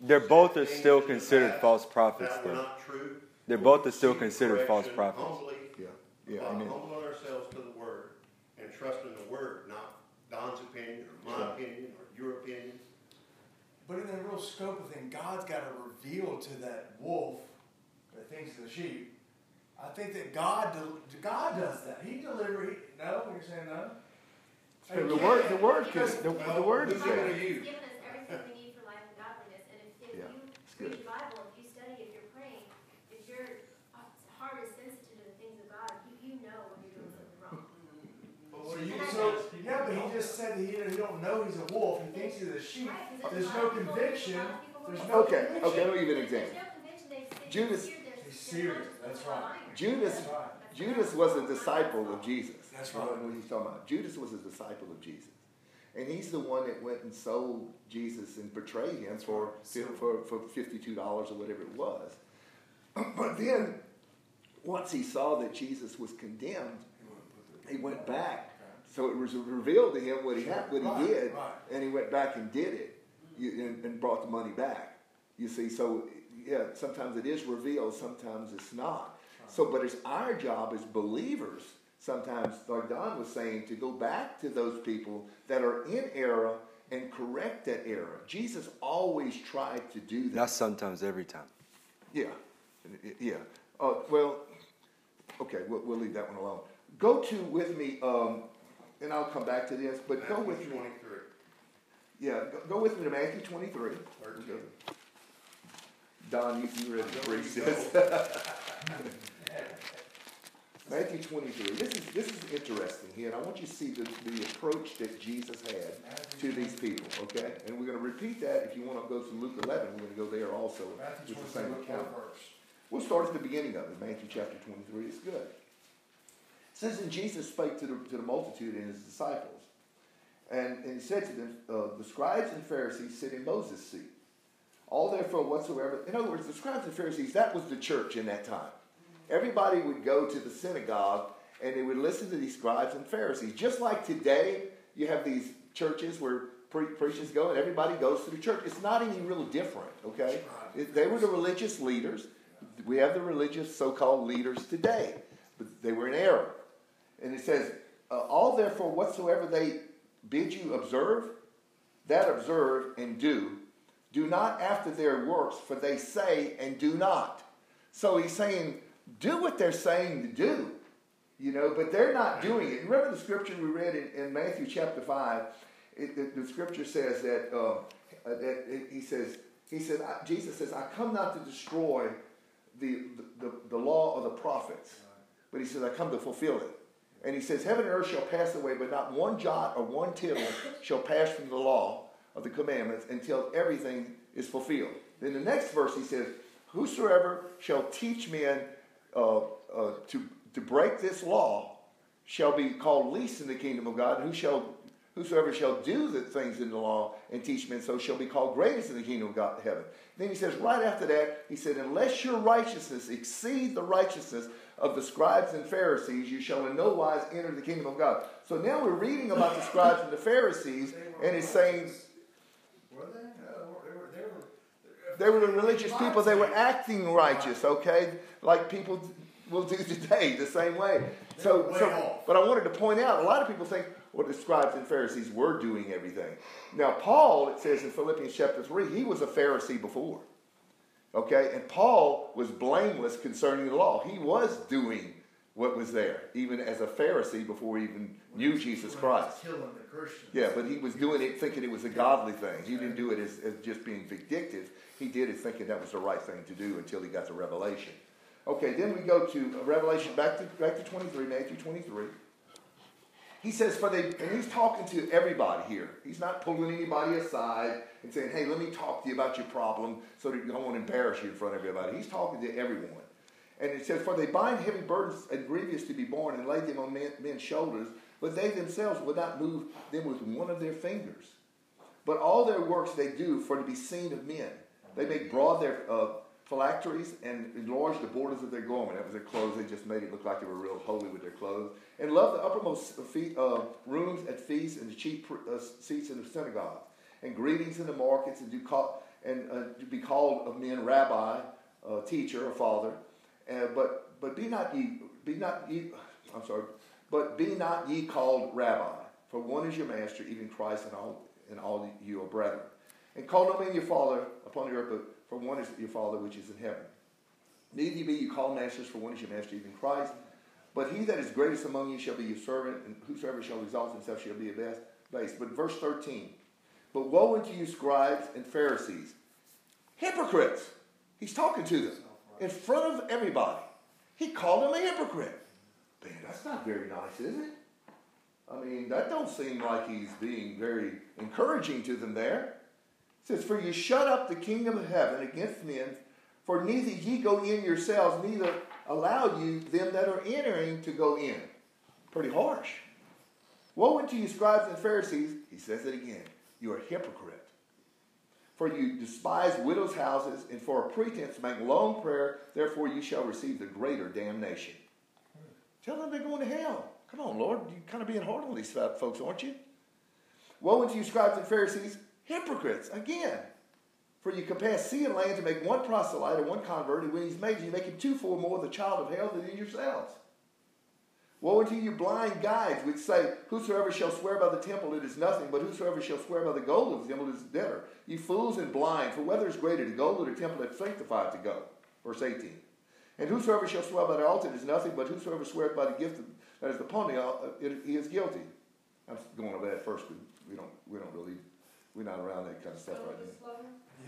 Speaker 9: They're both are still
Speaker 4: things in the
Speaker 9: considered
Speaker 4: past
Speaker 9: false prophets,
Speaker 4: That
Speaker 9: though.
Speaker 4: not true.
Speaker 9: They're both are still considered false prophets.
Speaker 4: Humbly,
Speaker 1: Yeah. Yeah.
Speaker 4: by humbling ourselves to the word and trusting the word, not Don's opinion or my
Speaker 1: Sure.
Speaker 4: opinion or your opinion.
Speaker 7: But in the real scope of things, God's got to reveal to that wolf that thinks of the sheep. I think that God, del- God does that. He delivers. He, no, you're saying no.
Speaker 1: The word, the word, can, the, the word is
Speaker 4: Who's gonna
Speaker 1: there.
Speaker 4: use?
Speaker 5: He's given us everything we need for life and godliness, and if, if
Speaker 1: Yeah,
Speaker 5: you
Speaker 1: it's good.
Speaker 5: read the Bible, if you study, if you're praying, if your uh, heart is sensitive to the things of God, you, you know when you're doing something wrong.
Speaker 7: So, you, so yeah, but he just said that he, he don't know he's a wolf. He thinks he's a sheep.
Speaker 5: Right, 'cause
Speaker 7: There's no
Speaker 5: lot of people-
Speaker 7: conviction.
Speaker 5: a lot of people
Speaker 7: There's no
Speaker 1: Okay,
Speaker 7: conviction.
Speaker 1: okay, let me give you an
Speaker 5: There's
Speaker 1: example.
Speaker 5: no conviction, they- they
Speaker 1: Judas-
Speaker 5: sear
Speaker 7: He's serious, that's right.
Speaker 1: Judas,
Speaker 7: That's right.
Speaker 1: Judas was a disciple of Jesus.
Speaker 7: That's
Speaker 1: You know
Speaker 7: right.
Speaker 1: What he's talking about. Judas was a disciple of Jesus. And he's the one that went and sold Jesus and betrayed him for, for, for $52 or whatever it was. (clears throat) But then, once he saw that Jesus was condemned, he went back. So it was revealed to him what he had, what he
Speaker 7: Right,
Speaker 1: did,
Speaker 7: right.
Speaker 1: and he went back and did it, you, and, and brought the money back. You see, so yeah, sometimes it is revealed, sometimes it's not. So, but it's our job as believers, sometimes, like Don was saying, to go back to those people that are in error and correct that error. Jesus always tried to do that.
Speaker 9: Not sometimes, every time.
Speaker 1: Yeah, yeah. Uh, well, Okay, we'll, we'll leave that one alone. Go to with me, um, and I'll come back to this, but go with
Speaker 4: Matthew
Speaker 1: me.
Speaker 4: twenty-three.
Speaker 1: Yeah, go, go with me to Matthew twenty-three.
Speaker 4: Thirteen.
Speaker 1: Don, you, you ready to preach
Speaker 4: There
Speaker 1: this?
Speaker 4: you go. (laughs)
Speaker 1: Matthew twenty-three. This is this is interesting here, and I want you to see the, the approach that Jesus had to these people. Okay, and we're going to repeat that. If you want to go to Luke eleven, we're going to go there also
Speaker 7: Matthew
Speaker 1: with the same account. We'll start at the beginning of it, Matthew chapter 23. It's good. Says, And Jesus spake to the, to the multitude and his disciples. And, and he said to them, uh, The scribes and Pharisees sit in Moses' seat. All therefore whatsoever. In other words, the scribes and Pharisees, that was the church in that time. Everybody would go to the synagogue and they would listen to these scribes and Pharisees. Just like today, you have these churches where pre- preachers go and everybody goes to the church. It's not any real different, okay? They were the religious leaders. We have the religious so-called leaders today, but they were in error. And it says, uh, all therefore whatsoever they bid you observe, that observe and do. Do not after their works, for they say and do not. So he's saying, do what they're saying to do, you know, but they're not doing it. Remember the scripture we read in, in Matthew chapter 5? It, the, the scripture says that, uh, uh, that it, he says, he said, Jesus says, I come not to destroy the, the, the law of the prophets, but he says, I come to fulfill it. And he says, Heaven and earth shall pass away, but not one jot or one tittle shall pass from the law of the commandments until everything is fulfilled. Then the next verse he says, Whosoever shall teach men uh, uh, to, to break this law shall be called least in the kingdom of God, who shall, whosoever shall do the things in the law and teach men so shall be called greatest in the kingdom of God, heaven. Then he says, right after that, he said, Unless your righteousness exceed the righteousness of the scribes and Pharisees, you shall in no wise enter the kingdom of God. So now we're reading about the scribes and the Pharisees, and it's saying
Speaker 7: Were they? Uh, they were, they were.
Speaker 1: they were the religious people. They were acting righteous, okay, like people will do (laughs) today, the same way. So, so but I wanted to point out, a lot of people think, well, the scribes and Pharisees were doing everything. Now, Paul, it says in Philippians chapter three, he was a Pharisee before, okay, and Paul was blameless concerning the law. He was doing what was there, even as a Pharisee before he even knew Jesus Christ.
Speaker 7: Killing the Christians.
Speaker 1: Yeah, but he was doing it thinking it was a godly thing. He didn't do it as, as just being vindictive. He did it thinking that was the right thing to do until he got to Revelation. Okay, then we go to uh, Revelation, back to, back to 23, Matthew 23. He says, for they, and he's talking to everybody here. He's not pulling anybody aside and saying, hey, let me talk to you about your problem so that want to embarrass you in front of everybody. He's talking to everyone. And it says, For they bind heavy burdens and grievous to be borne and lay them on men, men's shoulders, but they themselves would not move them with one of their fingers. But all their works they do for to be seen of men. They make broad their uh, phylacteries and enlarge the borders of their garment. That was their clothes. They just made it look like they were real holy with their clothes. And love the uppermost feet, uh, rooms at feasts and the chief pr- uh, seats in the synagogues. And greetings in the markets and do call, and uh, to be called of men rabbi, uh, teacher, or father. But but be not ye be not ye I'm sorry, but be not ye called rabbi, for one is your master, even Christ, and all and all you are brethren. And call no man your father upon the earth, but for one is your father which is in heaven. Neither be you called masters, for one is your master, even Christ. But he that is greatest among you shall be your servant, and whosoever shall exalt himself shall be base. But verse 13. But woe unto you, scribes and Pharisees, hypocrites. He's talking to them in front of everybody. He called them a hypocrite. Man, that's not very nice, is it? I mean, that don't seem like he's being very encouraging to them there. Says, For you shut up the kingdom of heaven against men, for neither ye go in yourselves, neither allow you them that are entering to go in. Pretty harsh. Woe unto you, scribes and Pharisees, he says it again, you are hypocrite. For you despise widows' houses, and for a pretense make long prayer, therefore you shall receive the greater damnation. Tell them they're going to hell. Come on, Lord, you're kind of being hard on these folks, aren't you? Woe unto you, scribes and Pharisees, hypocrites, again. For you compare sea and land to make one proselyte or one convert, and when he's made, you make him twofold more the child of hell than yourselves. Woe unto you, blind guides, which say, Whosoever shall swear by the temple, it is nothing, but whosoever shall swear by the gold of the temple, it is debtor. You fools and blind, for whether is greater, the gold or the temple that sanctified to go? Verse 18. And whosoever shall swear by the altar is nothing, but whosoever sweareth by the gift that is upon the altar, uh, he is guilty. I'm going over that first, we don't, we don't really, we're not around that kind of stuff right now.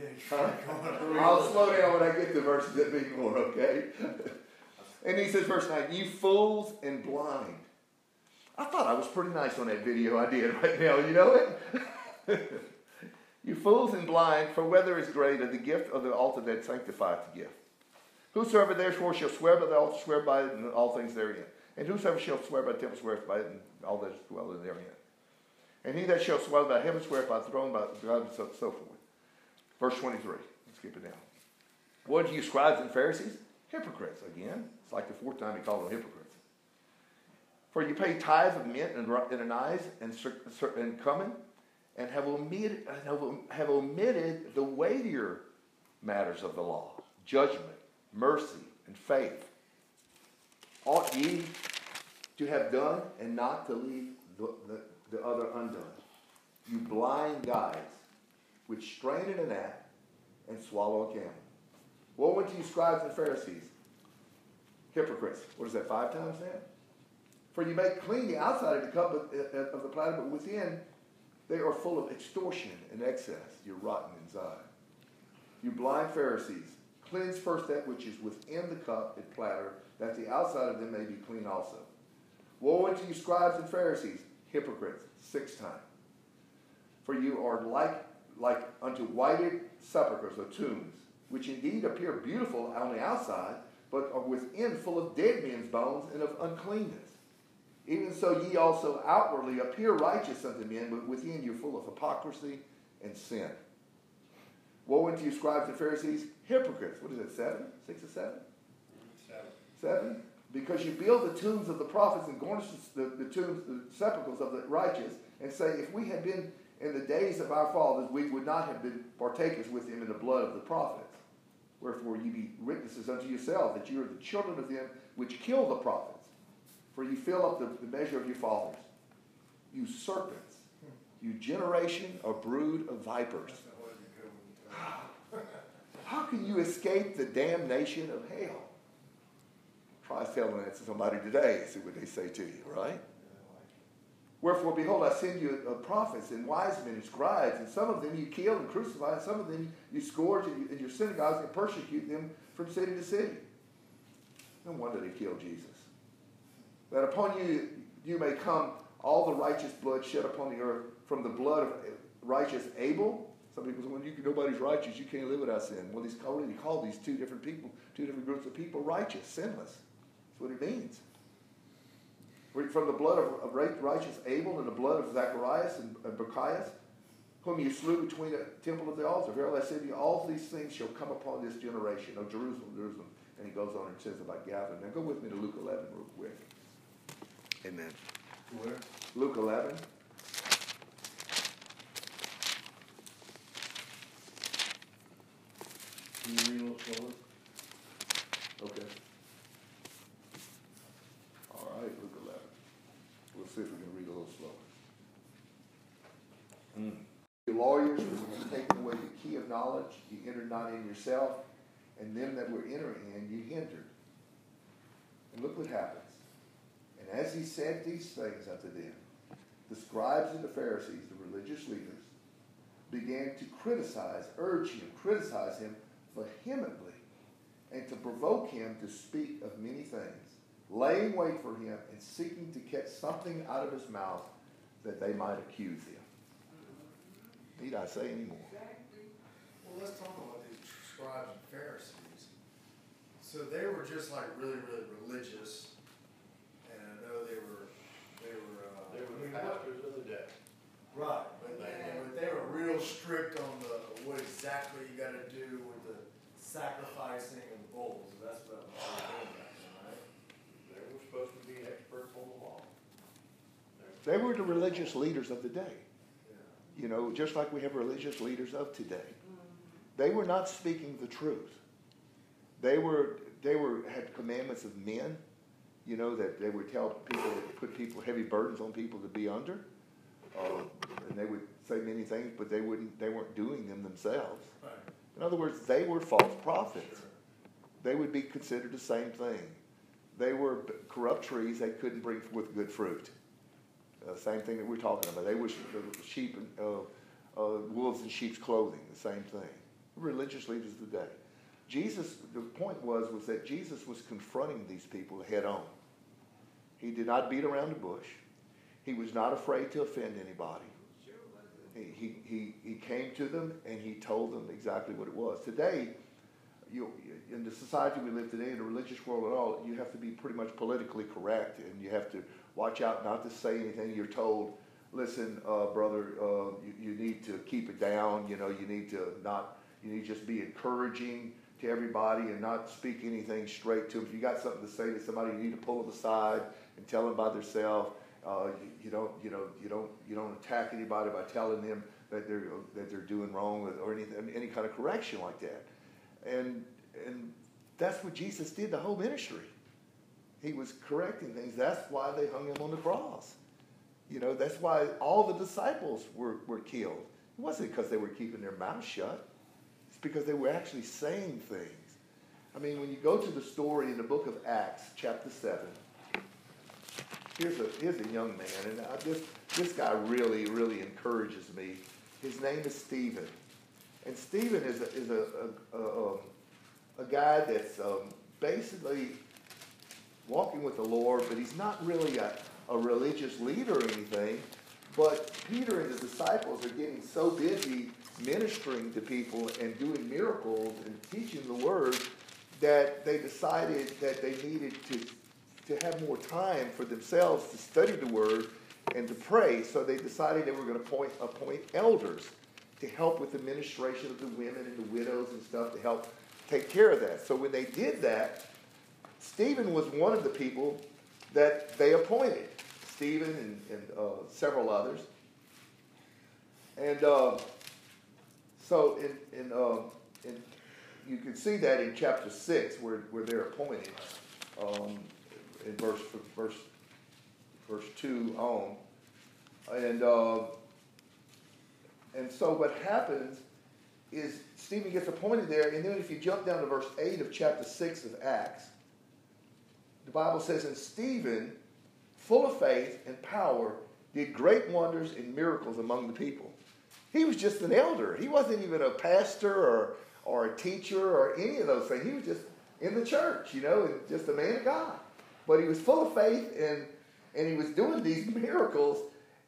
Speaker 7: Yeah,
Speaker 1: Huh?
Speaker 7: you're
Speaker 1: I'll slow down when I get to verses that mean more, okay? And he says, verse 9, you fools and blind. I thought I was pretty nice on that video I did right now, you know it? (laughs) you fools and blind, for whether is greater, the gift of the altar that sanctifieth the gift. Whosoever therefore shall swear by the altar, swear by it and all things therein. And whosoever shall swear by the temple, swear by it and all that dwell therein. And he that shall swear by heaven, swear by the throne, by God, and so, forth. Verse 23. Let's skip it down. What do you scribes and Pharisees? Hypocrites. Again, it's like the fourth time he called them hypocrites. For you pay tithes of mint and, anise and, and cumin, and have omitted, have, have omitted the weightier matters of the law judgment, mercy, and faith. Ought ye to have done and not to leave the, the, the other undone? You blind guides, which strain at a gnat and swallow a camel. Woe unto you, scribes and Pharisees, hypocrites. What is that, five times now? For you make clean the outside of the cup of, of the platter, but within they are full of extortion and excess. You're rotten inside. You blind Pharisees, cleanse first that which is within the cup and platter, that the outside of them may be clean also. Woe unto you, scribes and Pharisees, hypocrites, six times. For you are like, like unto whited sepulchres or tombs, which indeed appear beautiful on the outside, but are within full of dead men's bones and of uncleanness. Even so, ye also outwardly appear righteous unto men, but within you're full of hypocrisy and sin. Woe unto you, scribes and Pharisees, hypocrites. What is it, seven? Six or seven?
Speaker 4: Seven.
Speaker 1: Seven. Because you build the tombs of the prophets and garnish the, the tombs, the sepulchres of the righteous, and say, if we had been in the days of our fathers, we would not have been partakers with them in the blood of the prophets. Wherefore ye be witnesses unto yourselves that you are the children of them which kill the prophets. For you fill up the, the measure of your fathers. You serpents, you generation or brood of vipers. How can you escape the damnation of hell? Try telling that to somebody today see what they say to you, right? Wherefore, behold, I send you prophets and wise men and scribes, and some of them you kill and crucify, and some of them you scourge in, in your synagogues and persecute them from city to city. No wonder they killed Jesus. That upon you you may come all the righteous blood shed upon the earth from the blood of righteous Abel. Some people say, you, nobody's righteous. You can't live without sin. Well, he's already called these two different people, two different groups of people righteous, sinless. That's what it means. From the blood of, of righteous Abel and the blood of Zacharias and, and Barachias, whom you slew between the temple of the altar. Verily I say to you, all these things shall come upon this generation. of Jerusalem, Jerusalem. And he goes on and says about gathering. Now go with me to Luke 11 real quick. Amen.
Speaker 7: Where?
Speaker 1: Luke 11.
Speaker 7: Can you read a little slower?
Speaker 1: Okay. Right, Luke 11. We'll see if we can read a little slower. Mm. You lawyers, you take away the key of knowledge, you entered not in yourself, and them that were entering in, you hindered. And look what happens. And as he said these things unto them, the scribes and the Pharisees, the religious leaders, began to criticize, urge him, criticize him vehemently, and to provoke him to speak of many things, laying wait for him and seeking to catch something out of his mouth that they might accuse him. Need I say any more?
Speaker 7: Well, let's talk about these scribes and Pharisees. So they were just like really, really religious, and I know they were, they were. Uh,
Speaker 4: They were
Speaker 7: I mean,
Speaker 4: the
Speaker 7: what-
Speaker 4: pastors of the day.
Speaker 7: Right, but they, but they were real strict on the what exactly you got to do with the sacrificing and the bulls. That's what I'm doing back then, right?
Speaker 4: They were supposed to be experts on the law.
Speaker 1: They were the religious leaders of the day. You know, just like we have religious leaders of today. They were not speaking the truth. They were they were had commandments of men, you know, that they would tell people put people heavy burdens on people to be under. Uh, and they would say many things, but they wouldn't they weren't doing them themselves.
Speaker 7: Right.
Speaker 1: In other words, they were false prophets. they would be considered the same thing. They were corrupt trees, they couldn't bring forth good fruit. Uh, same thing that we're talking about. They were sh- uh, sheep and uh, uh, wolves in sheep's clothing, the same thing. Religious leaders of today. Jesus, the point was, was that Jesus was confronting these people head on. He did not beat around the bush. He was not afraid to offend anybody. He, he, he, he came to them and he told them exactly what it was. Today, you, in the society we live today, in the religious world at all, you have to be pretty much politically correct and you have to watch out not to say anything you're told. Listen, uh, brother, uh, you, you need to keep it down. You know, you need to not, you need to just be encouraging to everybody and not speak anything straight to them. If you got something to say to somebody, you need to pull them aside and tell them by themselves. Uh, you, you don't, you know, you don't, you don't attack anybody by telling them that they're that they're doing wrong or anything, any kind of correction like that. And and that's what Jesus did the whole ministry. He was correcting things. That's why they hung him on the cross. You know, that's why all the disciples were, were killed. It wasn't because they were keeping their mouths shut. It's because they were actually saying things. I mean, when you go to the story in the book of Acts, chapter 7, here's a, here's a young man, and I, this, this guy really, really encourages me. His name is Stephen. And Stephen is a, is a, a, a, a guy that's um, basically walking with the Lord, but he's not really a, a religious leader or anything. But Peter and the disciples are getting so busy ministering to people and doing miracles and teaching the word that they decided that they needed to, to have more time for themselves to study the word and to pray. So they decided they were going to appoint, appoint elders to help with the administration of the women and the widows and stuff to help take care of that. So when they did that, Stephen was one of the people that they appointed. Stephen and, and uh, several others. And uh, so in, in, uh, in, you can see that in chapter 6 where, where they're appointed um, in verse, verse, verse 2 on. And, uh, and so what happens is Stephen gets appointed there, and then if you jump down to verse 8 of chapter 6 of Acts, the Bible says, And Stephen, full of faith and power, did great wonders and miracles among the people. He was just an elder. He wasn't even a pastor or, or a teacher or any of those things. He was just in the church, you know, and just a man of God. But he was full of faith and, and he was doing these (laughs) miracles.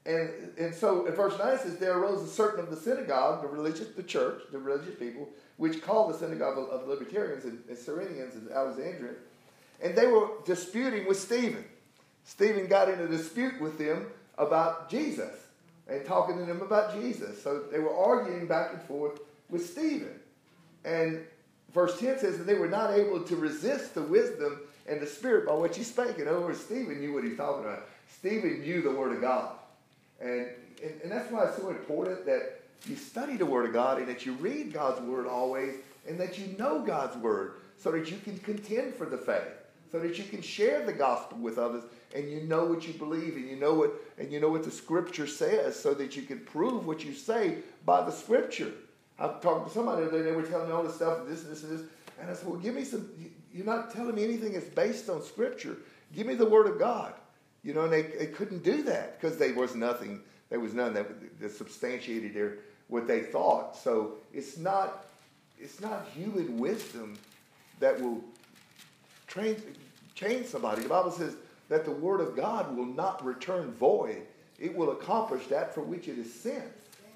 Speaker 1: And, and so in verse 9 it says, There arose a certain of the synagogue, the religious, the church, the religious people, which called the synagogue of, of libertarians and, and Cyrenians and Alexandrians. And they were disputing with Stephen. Stephen got in a dispute with them about Jesus and talking to them about Jesus. So they were arguing back and forth with Stephen. And verse 10 says that they were not able to resist the wisdom and the spirit by which he spake. In over Stephen knew what he was talking about. Stephen knew the Word of God. And, and, and that's why it's so important that you study the Word of God and that you read God's Word always and that you know God's Word so that you can contend for the faith so that you can share the gospel with others and you know what you believe and you know what and you know what the scripture says so that you can prove what you say by the scripture. I'm talking to somebody the other day, they were telling me all this stuff, this, this, and this. And I said, Well, give me some you're not telling me anything that's based on scripture. Give me the word of God. You know, and they, they couldn't do that because there was nothing, there was none that, that substantiated their what they thought. So it's not it's not human wisdom that will train, change somebody. The Bible says that the word of God will not return void. It will accomplish that for which it is sent.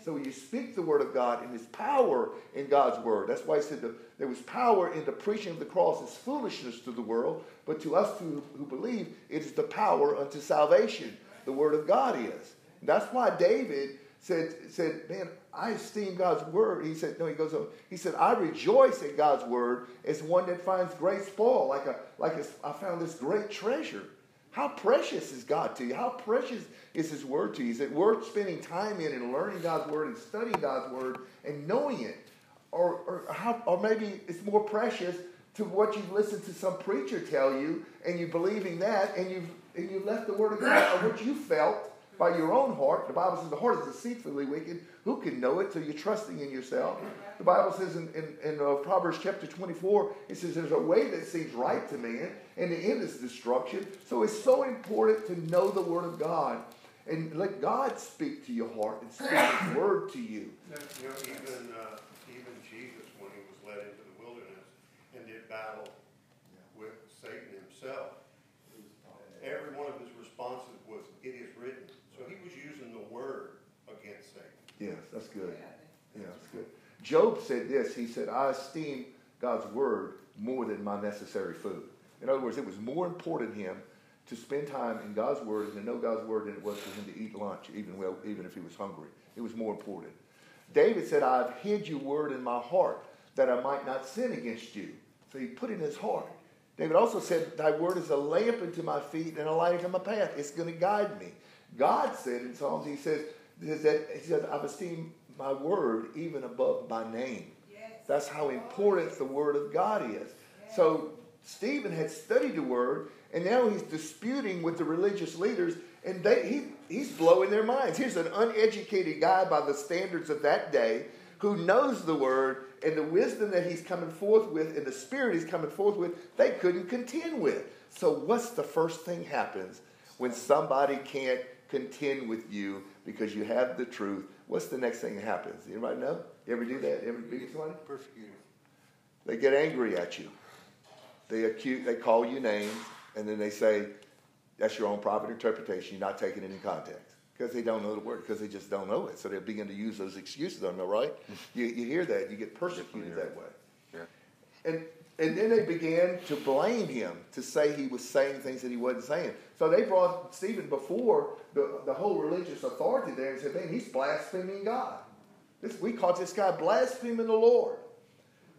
Speaker 1: So you speak the word of God, and there's power in God's word. That's why he said the, there was power in the preaching of the cross as foolishness to the world, but to us who, who believe, it is the power unto salvation. The word of God is. That's why David said, said, man, I esteem God's word. He said, no, he goes on. He said, I rejoice in God's word as one that finds great spoil, like a, like a, I found this great treasure. How precious is God to you? How precious is His Word to you? Is it worth spending time in and learning God's Word and studying God's Word and knowing it? Or, or, how, or maybe it's more precious to what you've listened to some preacher tell you and you believing that and you've, and you've left the Word of God or what you felt by your own heart. The Bible says the heart is deceitfully wicked. Who can know it? So you're trusting in yourself. The Bible says in, in, in uh, Proverbs chapter 24, it says there's a way that seems right to man, and the end is destruction. So it's so important to know the Word of God and let God speak to your heart and speak His (coughs) Word to you.
Speaker 4: You know, even, uh, even Jesus, when he was led into the wilderness and did battle with Satan himself, every one of his responses was, it is written. So he was using the word against Satan.
Speaker 1: Yes, that's good. Yeah, that's good. Job said this. He said, I esteem God's word more than my necessary food. In other words, it was more important to him to spend time in God's word and to know God's word than it was for him to eat lunch, even well, even if he was hungry. It was more important. David said, I've hid your word in my heart that I might not sin against you. So he put it in his heart. David also said, Thy word is a lamp unto my feet and a light unto my path. It's going to guide me. God said in Psalms, He says, that He says, I've esteemed my word even above my name. That's how important the word of God is. So Stephen had studied the word, and now he's disputing with the religious leaders, and they, he, he's blowing their minds. Here's an uneducated guy by the standards of that day who knows the word and the wisdom that he's coming forth with and the spirit he's coming forth with, they couldn't contend with. So, what's the first thing happens when somebody can't contend with you because you have the truth? What's the next thing that happens? Anybody know? You ever do that? You ever somebody?
Speaker 3: Persecuted.
Speaker 1: They get angry at you. They accuse, they call you names, and then they say, "That's your own private interpretation. You're not taking it in context." Because they don't know the word, because they just don't know it. So they begin to use those excuses on them, right? You, you hear that, you get persecuted that way.
Speaker 9: Yeah.
Speaker 1: And, and then they began to blame him, to say he was saying things that he wasn't saying. So they brought Stephen before the, the whole religious authority there and said, man, he's blaspheming God. This, we caught this guy blaspheming the Lord.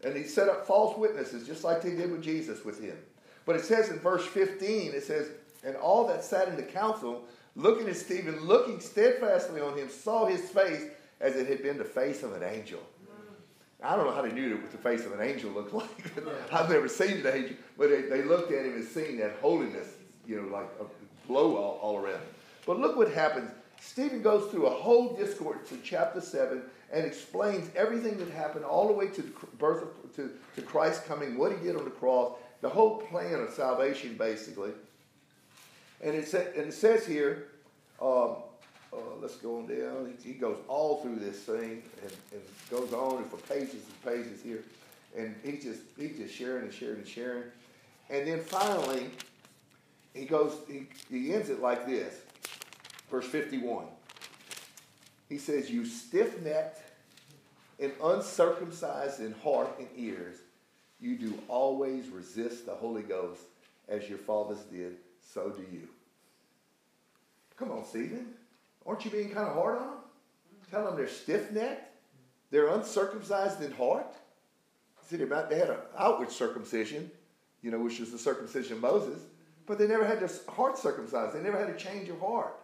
Speaker 1: And he set up false witnesses, just like they did with Jesus with him. But it says in verse 15, it says, And all that sat in the council, looking at Stephen, looking steadfastly on him, saw his face as it had been the face of an angel. I don't know how they knew what the face of an angel looked (laughs) like. I've never seen an angel, but they, they looked at him and seen that holiness, you know, like a glow all, all around him. But look what happens. Stephen goes through a whole discourse in chapter 7 and explains everything that happened all the way to the birth of, to, to Christ coming, what he did on the cross, the whole plan of salvation, basically. And it, sa- and it says here, um, uh, let's go on down. He, he goes all through this thing and, and goes on for pages and pages here. And he just he's just sharing and sharing and sharing. And then finally, he goes, he, he ends it like this. Verse 51. He says, You stiff necked and uncircumcised in heart and ears, you do always resist the Holy Ghost as your fathers did, so do you. Come on, Stephen. Aren't you being kind of hard on them? Tell them they're stiff necked, they're uncircumcised in heart. See, they they had an outward circumcision, you know, which was the circumcision of Moses, but they never had their heart circumcised. They never had a change of heart.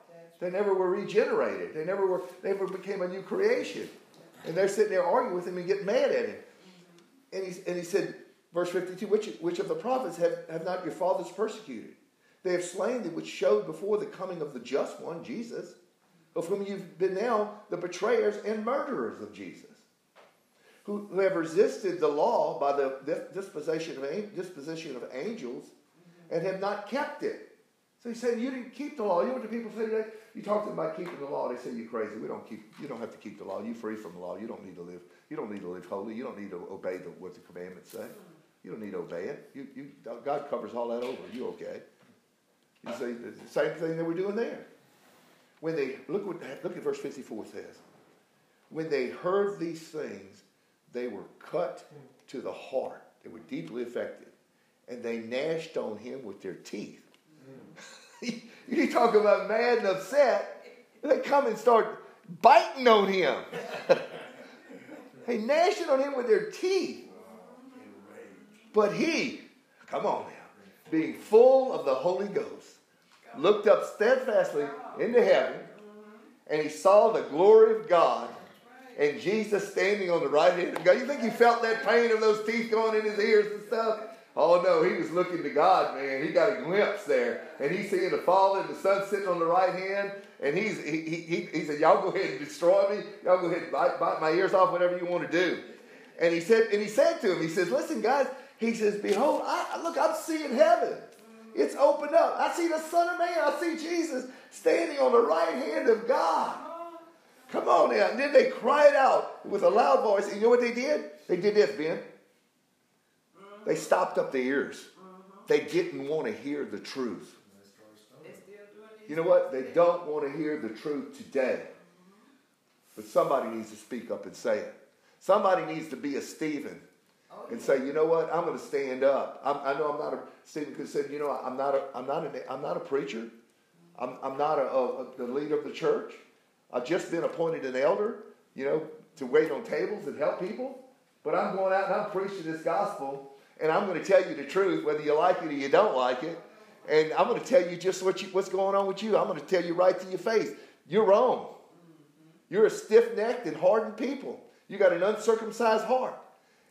Speaker 1: They never were regenerated. They never were. They never became a new creation. And they're sitting there arguing with him and getting mad at him. And he, and he said, verse 52, which, which of the prophets have, have not your fathers persecuted? They have slain thee, which showed before the coming of the just one, Jesus, of whom you've been now the betrayers and murderers of Jesus, who, who have resisted the law by the disposition of, disposition of angels and have not kept it. So he's saying you didn't keep the law. You know what the people say today? You talk to them about keeping the law, they say you're crazy. We don't keep. You don't have to keep the law. You're free from the law. You don't need to live. You don't need to live holy. You don't need to obey the, what the commandments say. You don't need to obey it. You, you, God covers all that over. You okay? You say the same thing that we're doing there. When they look what look at verse 54 says. When they heard these things, they were cut to the heart. They were deeply affected, and they gnashed on him with their teeth. (laughs) you talk about mad and upset. They come and start biting on him. (laughs) they gnashing on him with their teeth. But he, come on now, being full of the Holy Ghost, looked up steadfastly into heaven, and he saw the glory of God and Jesus standing on the right hand of God. You think he felt that pain of those teeth going in his ears and stuff? Oh no, he was looking to God, man. He got a glimpse there, and he's seeing the Father and the Son sitting on the right hand, and he's he, he, he, he said, "Y'all go ahead and destroy me. Y'all go ahead and bite, bite my ears off, whatever you want to do." And he said, and he said to him, he says, "Listen, guys." He says, "Behold, I, look, I'm seeing heaven. It's opened up. I see the Son of Man. I see Jesus standing on the right hand of God." Come on now. And then they cried out with a loud voice. And you know what they did? They did this, Ben. They stopped up their ears. They didn't want to hear the truth. You know what? They don't want to hear the truth today. But somebody needs to speak up and say it. Somebody needs to be a Stephen and say, you know what? I'm going to stand up. I'm, I know I'm not a Stephen could say, you know, I'm not a, I'm not a, I'm not a preacher. I'm, I'm not a, a, the leader of the church. I've just been appointed an elder, you know, to wait on tables and help people. But I'm going out and I'm preaching this gospel, and I'm going to tell you the truth, whether you like it or you don't like it. And I'm going to tell you just what you, what's going on with you. I'm going to tell you right to your face. You're wrong. You're a stiff necked and hardened people. You got an uncircumcised heart.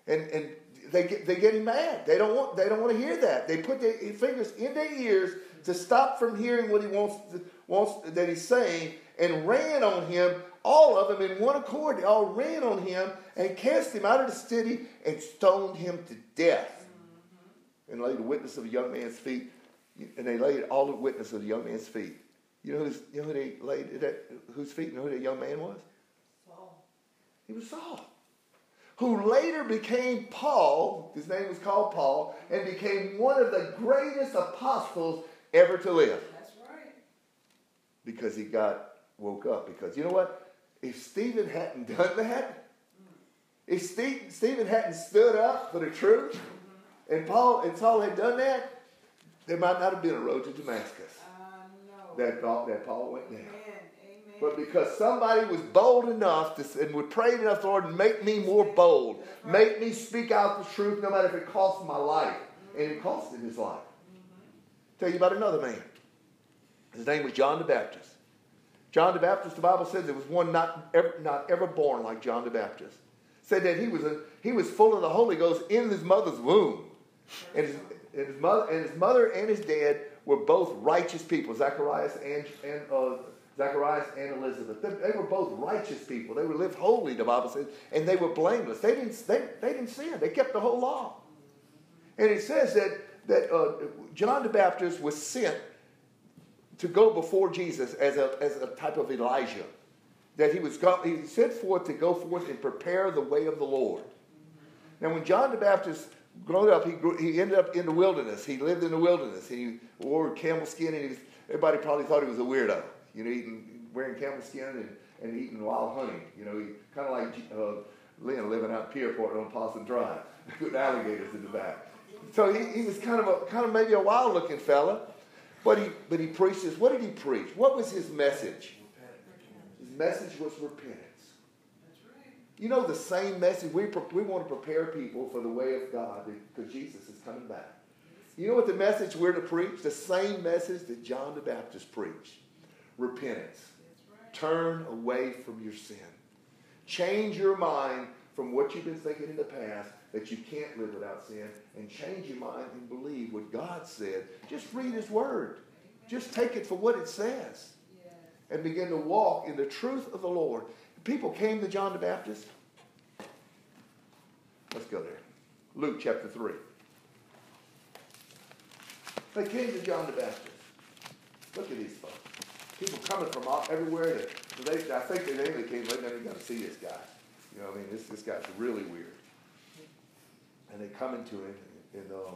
Speaker 1: And, and they get, they're getting mad. They don't, want, they don't want to hear that. They put their fingers in their ears to stop from hearing what he wants, to, wants that he's saying and ran on him, all of them in one accord. They all ran on him and cast him out of the city and stoned him to death. Mm-hmm. And laid the witness of a young man's feet. And they laid all the witness of the young man's feet. You know, who's, you know who they laid at, whose feet? You know who that young man was?
Speaker 8: Saul.
Speaker 1: He was Saul. Who later became Paul, his name was called Paul, and became one of the greatest apostles ever to live.
Speaker 6: That's right.
Speaker 1: Because he got woke up. Because you know what? If Stephen hadn't done that, mm-hmm. if Steve, Stephen hadn't stood up for the truth, mm-hmm. and Paul and Saul had done that, there might not have been a road to Damascus uh,
Speaker 6: I know.
Speaker 1: that, thought that Paul went down.
Speaker 6: Amen. Amen.
Speaker 1: But because somebody was bold enough to, and would pray enough, Lord, make me more bold. Make me speak out the truth no matter if it costs my life. Mm-hmm. And it costed his life. Tell you about another man. His name was John the Baptist. John the Baptist, the Bible says there was one not ever, not ever born like John the Baptist. Said that he was, a, he was full of the Holy Ghost in his mother's womb. And his, and his, mother, and his mother and his dad were both righteous people, Zacharias and, and uh, Zacharias and Elizabeth. They, they, were both righteous people. They were lived holy, the Bible says, and they were blameless. They didn't, they, they didn't sin. They kept the whole law. And it says that, that uh, John the Baptist was sent to go before Jesus as a, as a type of Elijah. That he was he sent forth to go forth and prepare the way of the Lord. Now, when John the Baptist grew up, he, grew, he ended up in the wilderness. He lived in the wilderness. He wore camel skin, and was, everybody probably thought he was a weirdo. You know, eating, wearing camel skin and, and eating wild honey. You know, kind of like uh, Lynn living out Pierport on Possum Drive (laughs) with alligators in the back. So he, he was kind of a kind of maybe a wild looking fella, but he but he preached this. What did he preach? What was his message? His message was repentance.
Speaker 6: That's right.
Speaker 1: You know the same message we we want to prepare people for the way of God because Jesus is coming back. You know what the message we're to preach? The same message that John the Baptist preached. Repentance. Turn away from your sin. Change your mind from what you've been thinking in the past that you can't live without sin and change your mind and believe what God said. Just read His Word. Just take it for what it says and begin to walk in the truth of the Lord. People came to John the Baptist. Let's go there. Luke chapter 3. They came to John the Baptist. Look at these folks. People coming from all, everywhere. They, I think they mainly came, they never got to see this guy. You know, what I mean, this, this guy's really weird. And they come into him in, um,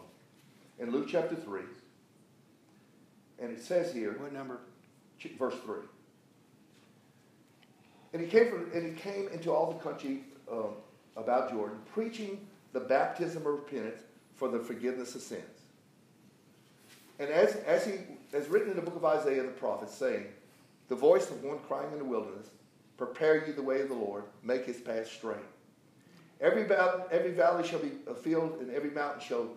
Speaker 1: in Luke chapter 3. And it says here,
Speaker 3: What number?
Speaker 1: Verse 3. And he came from, and he came into all the country um, about Jordan, preaching the baptism of repentance for the forgiveness of sins. And as, as he as written in the book of Isaiah the prophet, saying, The voice of one crying in the wilderness, prepare you the way of the Lord, make his path straight. Every valley, every valley shall be a field, and every mountain shall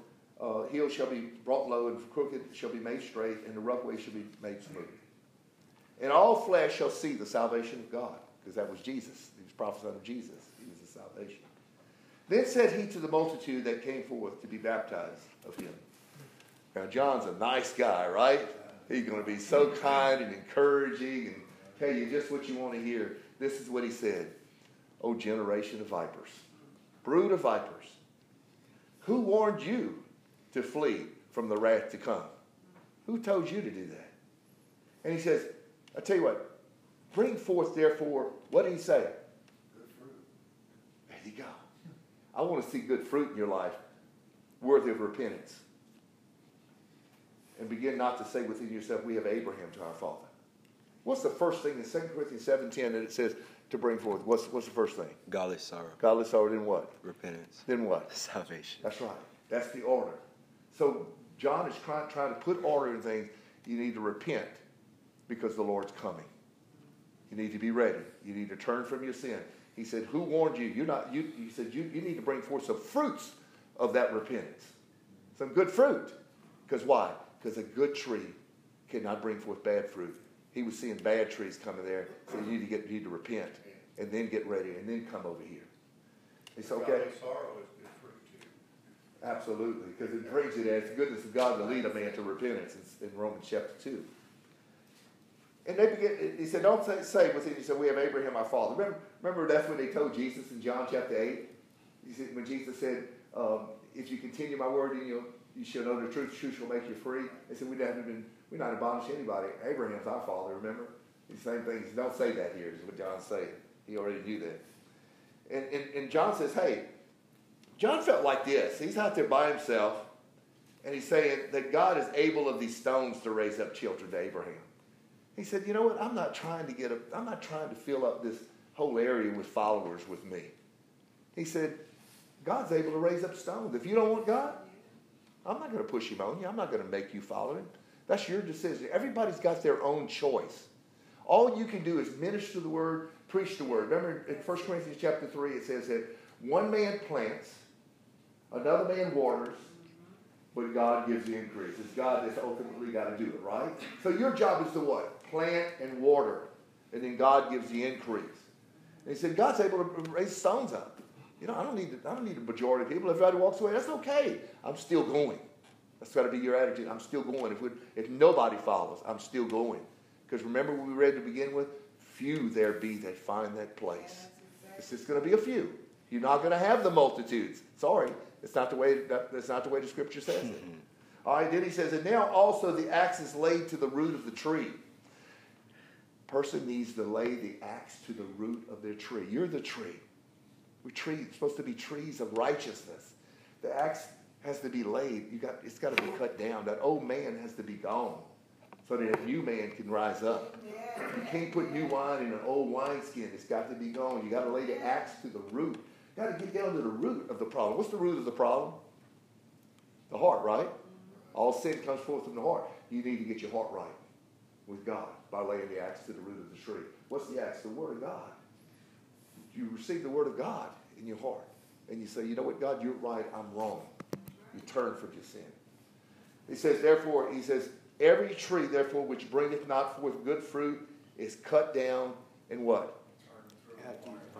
Speaker 1: uh, hill shall be brought low, and crooked shall be made straight, and the rough way shall be made smooth. And all flesh shall see the salvation of God, because that was Jesus. He was prophesying of Jesus. He was the salvation. Then said he to the multitude that came forth to be baptized of him. Now, John's a nice guy, right? He's going to be so kind and encouraging and tell you just what you want to hear. This is what he said O generation of vipers, brood of vipers, who warned you to flee from the wrath to come? Who told you to do that? And he says, I tell you what, bring forth therefore, what did he say?
Speaker 4: Good fruit.
Speaker 1: There you go. I want to see good fruit in your life, worthy of repentance. And begin not to say within yourself, We have Abraham to our father. What's the first thing in 2 Corinthians 7.10 that it says to bring forth? What's, what's the first thing?
Speaker 9: Godly sorrow,
Speaker 1: Godly sorrow, then what?
Speaker 9: repentance,
Speaker 1: Then what?
Speaker 9: salvation.
Speaker 1: That's right. That's the order. So John is trying, trying to put order in things. You need to repent because the Lord's coming. You need to be ready. You need to turn from your sin. He said, Who warned you? You're not, you, he said, you, you need to bring forth some fruits of that repentance. Some good fruit. Because why? Because a good tree cannot bring forth bad fruit. He was seeing bad trees coming there, so you need to get you need to repent and then get ready and then come over here. It's okay.
Speaker 4: Sorrow is good fruit too.
Speaker 1: Absolutely, because it brings it as the goodness of God to lead a man to repentance in, in Romans chapter 2. And they begin, he said, don't say, say within He said, we have Abraham our father. Remember, remember that's what they told Jesus in John chapter 8? He said, when Jesus said, um, if you continue my word, then you'll, you shall know the truth, the truth shall make you free. They said, we haven't been, we're not abolished anybody. Abraham's our father, remember? The same things. Don't say that here, is what John's saying. He already knew that. And, and, and John says, hey, John felt like this. He's out there by himself, and he's saying that God is able of these stones to raise up children to Abraham. He said, "You know what? I'm not trying to get a. I'm not trying to fill up this whole area with followers with me." He said, "God's able to raise up stones. If you don't want God, I'm not going to push him on you. I'm not going to make you follow him. That's your decision. Everybody's got their own choice. All you can do is minister the word, preach the word. Remember in 1 Corinthians chapter 3, it says that one man plants, another man waters, but God gives the increase. It's God that's ultimately got to do it, right? So your job is to what? Plant and water, and then God gives the increase. And he said, God's able to raise stones up. You know, I don't need, I don't need a majority of people. If everybody walks away, that's okay. I'm still going. That's got to be your attitude. I'm still going. If, we, if nobody follows, I'm still going. Because remember what we read to begin with? Few there be that find that place. It's just going to be a few. You're not going to have the multitudes. Sorry, it's not the way. That, that's not the way the Scripture says it. (laughs) All right. Then he says, and now also the axe is laid to the root of the tree. Person needs to lay the axe to the root of their tree. You're the tree. We're tree, supposed to be trees of righteousness. The axe has to be laid. You got, it's got to be cut down. That old man has to be gone so that a new man can rise up. You can't put new wine in an old wineskin. It's got to be gone. You got to lay the axe to the root. You got to get down to the root of the problem. What's the root of the problem? The heart, right? All sin comes forth from the heart. You need to get your heart right with God by laying the axe to the root of the tree. What's the axe? The Word of God. You receive the Word of God in your heart. And you say, you know what, God, you're right, I'm wrong. Turn from your sin. He says, therefore, he says, every tree, therefore, which bringeth not forth good fruit is cut down and what?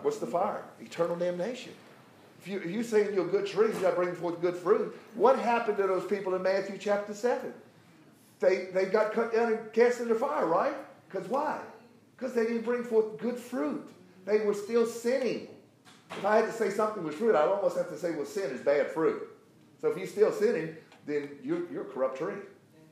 Speaker 1: What's the fire? Eternal damnation. If, you, if you're saying you're a good tree, you're bringing forth good fruit, what happened to those people in Matthew chapter 7? They, they got cut down and cast into fire, right? Because why? Because they didn't bring forth good fruit. They were still sinning. If I had to say something was fruit, I'd almost have to say, well, sin is bad fruit. So if you're still sinning, then you're, you're a corrupt tree.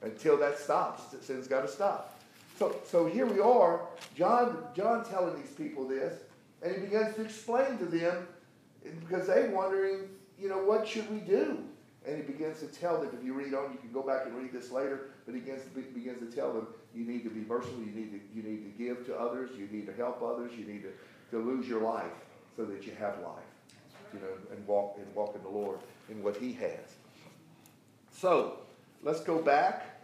Speaker 1: Until that stops, sin's got to stop. So, so here we are, John, John telling these people this, and he begins to explain to them because they're wondering, you know, what should we do? And he begins to tell them, if you read on, you can go back and read this later, but he begins to, begins to tell them, you need to be merciful, you need to, you need to give to others, you need to help others, you need to, to lose your life so that you have life, you know, and walk, and walk in the Lord in what he has. So, let's go back.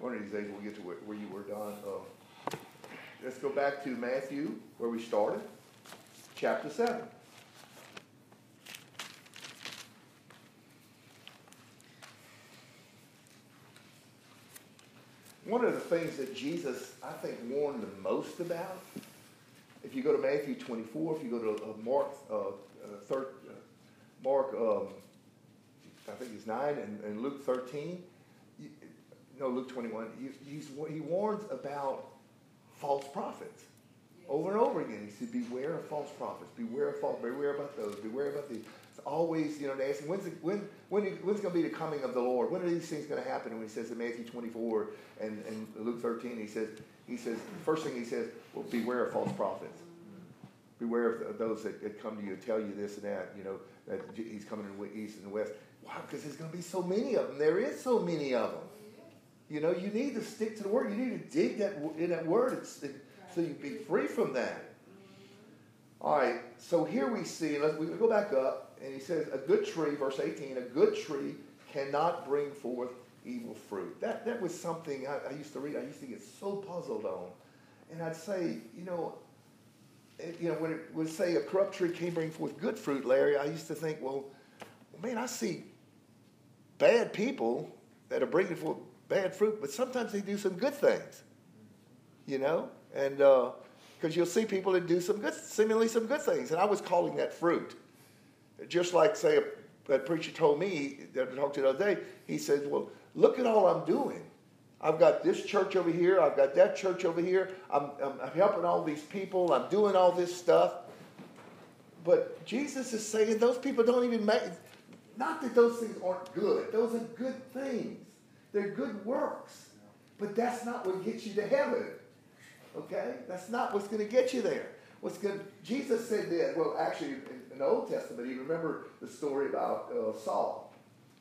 Speaker 1: One of these days we'll get to where, where you were, Don. Uh, let's go back to Matthew, where we started, chapter 7. One of the things that Jesus, I think, warned the most about, if you go to Matthew 24, if you go to uh, Mark uh, uh, thir- uh, Mark, um, I think it's nine, and, and Luke thirteen, you, no, Luke twenty-one, he, he's, he warns about false prophets. Over and over again, he said, beware of false prophets, beware of false, beware about those, beware about these. It's always, you know, they ask when's, when, when, when's going to be the coming of the Lord? When are these things going to happen? And when he says in Matthew 24 and, and Luke 13, he says, he says, the first thing he says, well, beware of false prophets. Beware of those that, that come to you and tell you this and that, you know, that he's coming in the east and the west. Why? Because there's going to be so many of them. There is so many of them. You know, you need to stick to the word. You need to dig that in that word it's, it, so you be free from that. All right, so here we see, let's we go back up, and he says, a good tree, verse 18, a good tree cannot bring forth evil fruit. That, that was something I, I used to read, I used to get so puzzled on. And I'd say, you know, it, you know, when it would say a corrupt tree can't bring forth good fruit, Larry, I used to think, well, man, I see bad people that are bringing forth bad fruit, but sometimes they do some good things, you know? And because uh, you'll see people that do some good, seemingly some good things. And I was calling that fruit. Just like, say, a, a preacher told me, that I talked to the other day, he said, well, look at all I'm doing. I've got this church over here. I've got that church over here. I'm, I'm, I'm helping all these people. I'm doing all this stuff. But Jesus is saying those people don't even make, not that those things aren't good. Those are good things. They're good works. But that's not what gets you to heaven. Okay? That's not what's going to get you there. What's going Jesus said that, well, actually, in, in, the Old Testament, you remember the story about uh, Saul.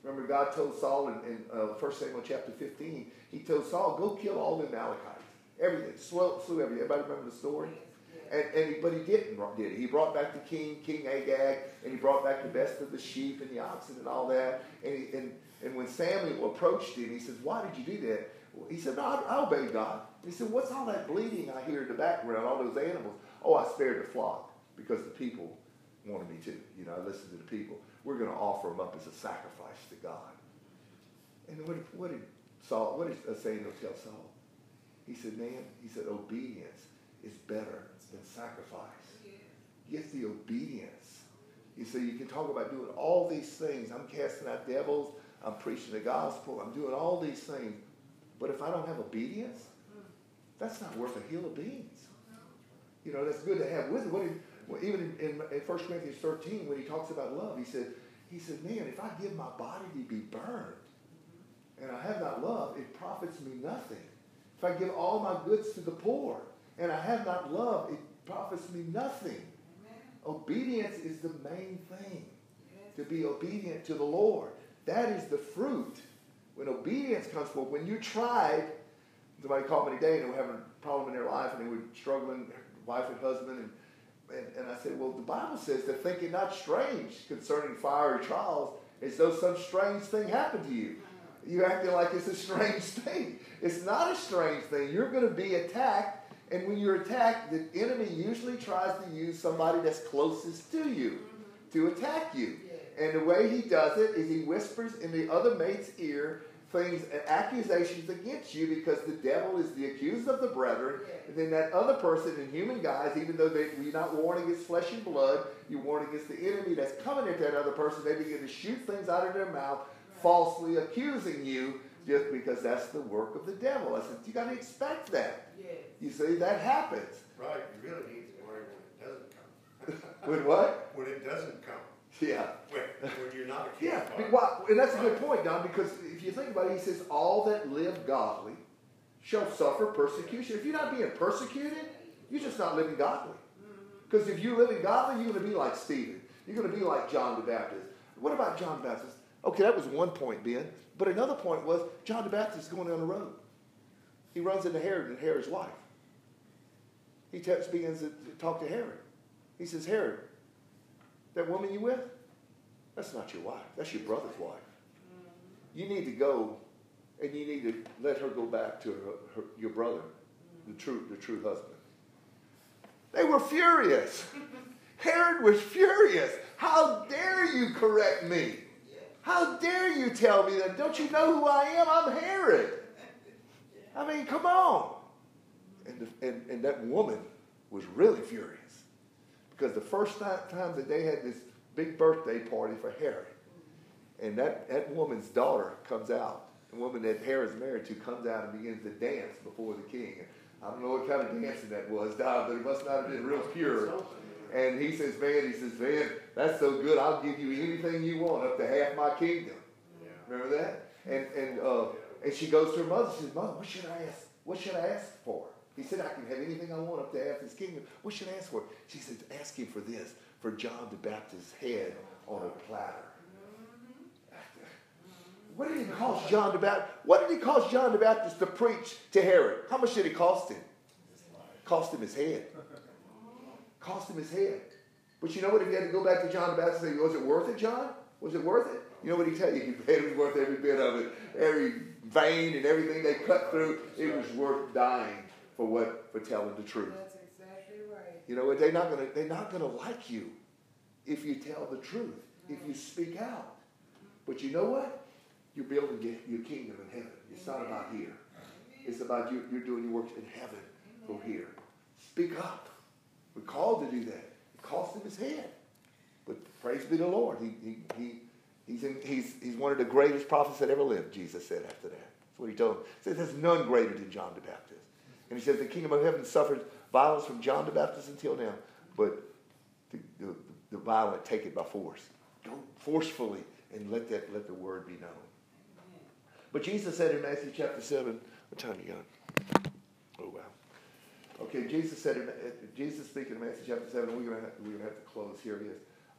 Speaker 1: Remember, God told Saul in, in uh, 1 Samuel chapter 15, he told Saul, go kill all the Amalekites. Everything. Slew, slew everything. Everybody remember the story? And, and he, but he didn't did it. He brought back the king, King Agag, and he brought back the best of the sheep and the oxen and all that. And, he, and, and when Samuel approached him, he says, why did you do that? He said, no, I, I God. He said, what's all that bleeding I hear in the background, all those animals? Oh, I spared the flock because the people wanted me to. You know, I listened to the people. We're going to offer them up as a sacrifice to God. And what, what did Saul, what did Samuel tell Saul? He said, man, he said, obedience is better than sacrifice. Get the obedience. You see, you can talk about doing all these things. I'm casting out devils. I'm preaching the gospel. I'm doing all these things. But if I don't have obedience, that's not worth a hill of beans. You know, that's good to have with it. What well, even in, in, in 1 Corinthians 13, when he talks about love, he said, he said, man, if I give my body to be burned and I have not love, it profits me nothing. If I give all my goods to the poor and I have not love, it profits me nothing. Amen. Obedience is the main thing. Yes. To be obedient to the Lord. That is the fruit. When obedience comes forth, when you tried, somebody called me today and they were having a problem in their life and they were struggling, wife and husband, and, and, and I said, well, the Bible says to think it not strange concerning fiery trials as though some strange thing happened to you. You acting like it's a strange (laughs) thing. It's not a strange thing. You're going to be attacked, and when you're attacked, the enemy usually tries to use somebody that's closest to you to attack you. And the way he does it is he whispers in the other mate's ear things and accusations against you because the devil is the accuser of the brethren. And then that other person in human guise, even though they, you're not warring against flesh and blood, you warn against the enemy that's coming at that other person. They begin to shoot things out of their mouth, falsely accusing you just because that's the work of the devil. I said, you got to expect that. You see, that happens.
Speaker 4: Right. You really need to worry when it doesn't come. (laughs)
Speaker 1: when what?
Speaker 4: When it doesn't come.
Speaker 1: Yeah.
Speaker 4: When, when you're not a
Speaker 1: Yeah, well, and that's a good point, Don, because if you think about it, he says, all that live godly shall suffer persecution. If you're not being persecuted, you're just not living godly. Because if you're living godly, you're going to be like Stephen. You're going to be like John the Baptist. What about John the Baptist? Okay, that was one point, Ben. But another point was John the Baptist is going down the road. He runs into Herod and Herod's wife. He begins to talk to Herod. He says, Herod, that woman you with, that's not your wife. That's your brother's wife. You need to go and you need to let her go back to her, her, your brother, the true, the true husband. They were furious. (laughs) Herod was furious. How dare you correct me? How dare you tell me that? Don't you know who I am? I'm Herod. I mean, come on. And, the, and, and that woman was really furious because the first time that they had this big birthday party for Herod. And that, that woman's daughter comes out. The woman that Herod's married to comes out and begins to dance before the king. I don't know what kind of dancing that was, (laughs) but it must not have been real pure. And he says, man, he says, man, that's so good. I'll give you anything you want, up to half my kingdom. Remember that? And and uh, and she goes to her mother. She says, Mother, what should I ask? What should I ask for? He said, I can have anything I want up to half his kingdom. What should I ask for? She said, Ask him for this, for John the Baptist's head on a platter. What did it cost John the Baptist? What did he cost John the Baptist to preach to Herod? How much did it cost him? Cost him his head. Cost him his head. But you know what? If you had to go back to John the Baptist and say, was it worth it, John? Was it worth it? You know what he tell you? (laughs) It was worth every bit of it. Every vein and everything they cut through, it was worth dying for what? For telling the truth.
Speaker 6: That's exactly right.
Speaker 1: You know what? They're not gonna they're not gonna like you if you tell the truth, if you speak out. But you know what? You're building your- your kingdom in heaven. It's not about here. It's about you. You're doing your works in heaven. Go here. Speak up. We're called to do that. It cost him his head. But praise be the Lord. He, he, he, he's, in, he's, he's one of the greatest prophets that ever lived, Jesus said after that. That's what he told him. He says, There's none greater than John the Baptist. And he says, The kingdom of heaven suffered violence from John the Baptist until now, but the, the, the violent take it by force. Go forcefully and let, that, let the word be known. But Jesus said in Matthew chapter 7, what time you got? Oh, wow. Okay, Jesus said, in, Jesus speaking in Matthew chapter 7, we're going to we're gonna have to close here. Yes.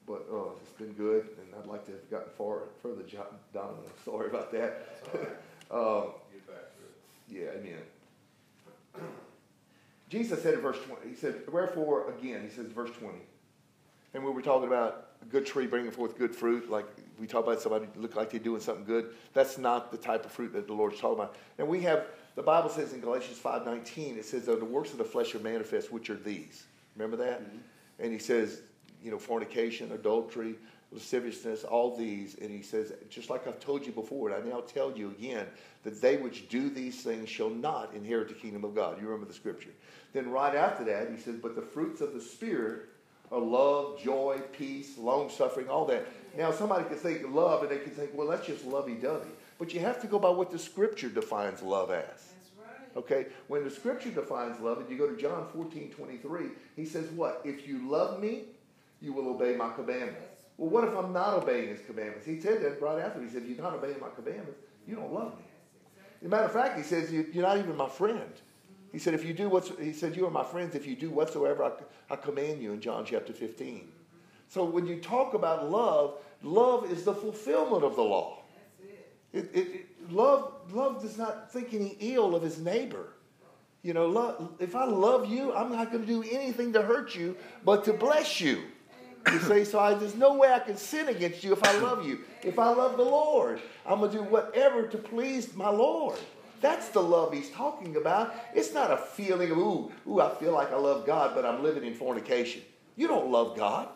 Speaker 1: But uh, it's been good, and I'd like to have gotten far further, Jo- Donovan. I'm sorry about that. (laughs)
Speaker 4: Get back to it.
Speaker 1: yeah, amen. (clears throat) Jesus said in verse 20, he said, Wherefore, again, he says, verse 20. And we were talking about a good tree bringing forth good fruit, like we talk about somebody look like they're doing something good. That's not the type of fruit that the Lord's talking about. And we have, the Bible says in Galatians 5.19, it says, though the works of the flesh are manifest, which are these. Remember that? Mm-hmm. And he says, you know, fornication, adultery, lasciviousness, all these. And he says, just like I've told you before, and I now tell you again, that they which do these things shall not inherit the kingdom of God. You remember the scripture. Then right after that, he says, but the fruits of the Spirit are love, joy, peace, long suffering, all that. Now, somebody could think love, and they could think, well, that's just lovey dovey. But you have to go by what the scripture defines love as.
Speaker 6: Right.
Speaker 1: Okay? When the scripture defines love, and you go to John 14, 23, he says, What? If you love me, you will obey my commandments. Well, what if I'm not obeying his commandments? He said that right after. He said, If you're not obeying my commandments, you don't love me. As a matter of fact, he says, "You- You're not even my friend. He said, If you do what's, he said, You are my friends if you do whatsoever I, I command you in John chapter 15. So when you talk about love, love is the fulfillment of the law.
Speaker 6: It,
Speaker 1: it, it- love, love does not think any ill of his neighbor. You know, love, if I love you, I'm not going to do anything to hurt you, but to bless you. You say, so I, there's no way I can sin against you if I love you. If I love the Lord, I'm going to do whatever to please my Lord. That's the love he's talking about. It's not a feeling of, ooh, ooh, I feel like I love God, but I'm living in fornication. You don't love God.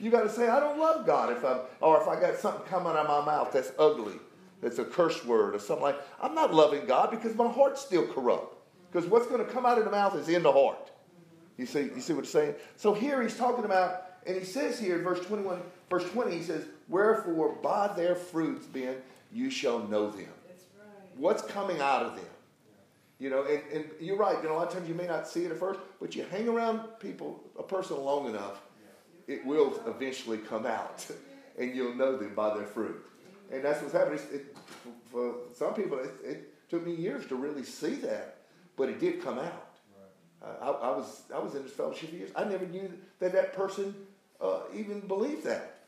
Speaker 1: You got to say, I don't love God if I'm, or if I got something coming out of my mouth that's ugly, that's a curse word or something like. I'm not loving God because my heart's still corrupt. Because what's going to come out of the mouth is in the heart. You see, you see what he's saying? So here he's talking about, and he says here in verse 21, verse 20, he says, Wherefore by their fruits, Ben, you shall know them.
Speaker 6: That's right.
Speaker 1: What's coming out of them? You know, and, and you're right, you know, a lot of times you may not see it at first, but you hang around people, a person long enough, it will eventually come out. (laughs) And you'll know them by their fruit. And that's what's happening. It, for some people, it, it took me years to really see that, but it did come out. Uh, I, I was I was in this fellowship years. I never knew that that person uh, even believe that,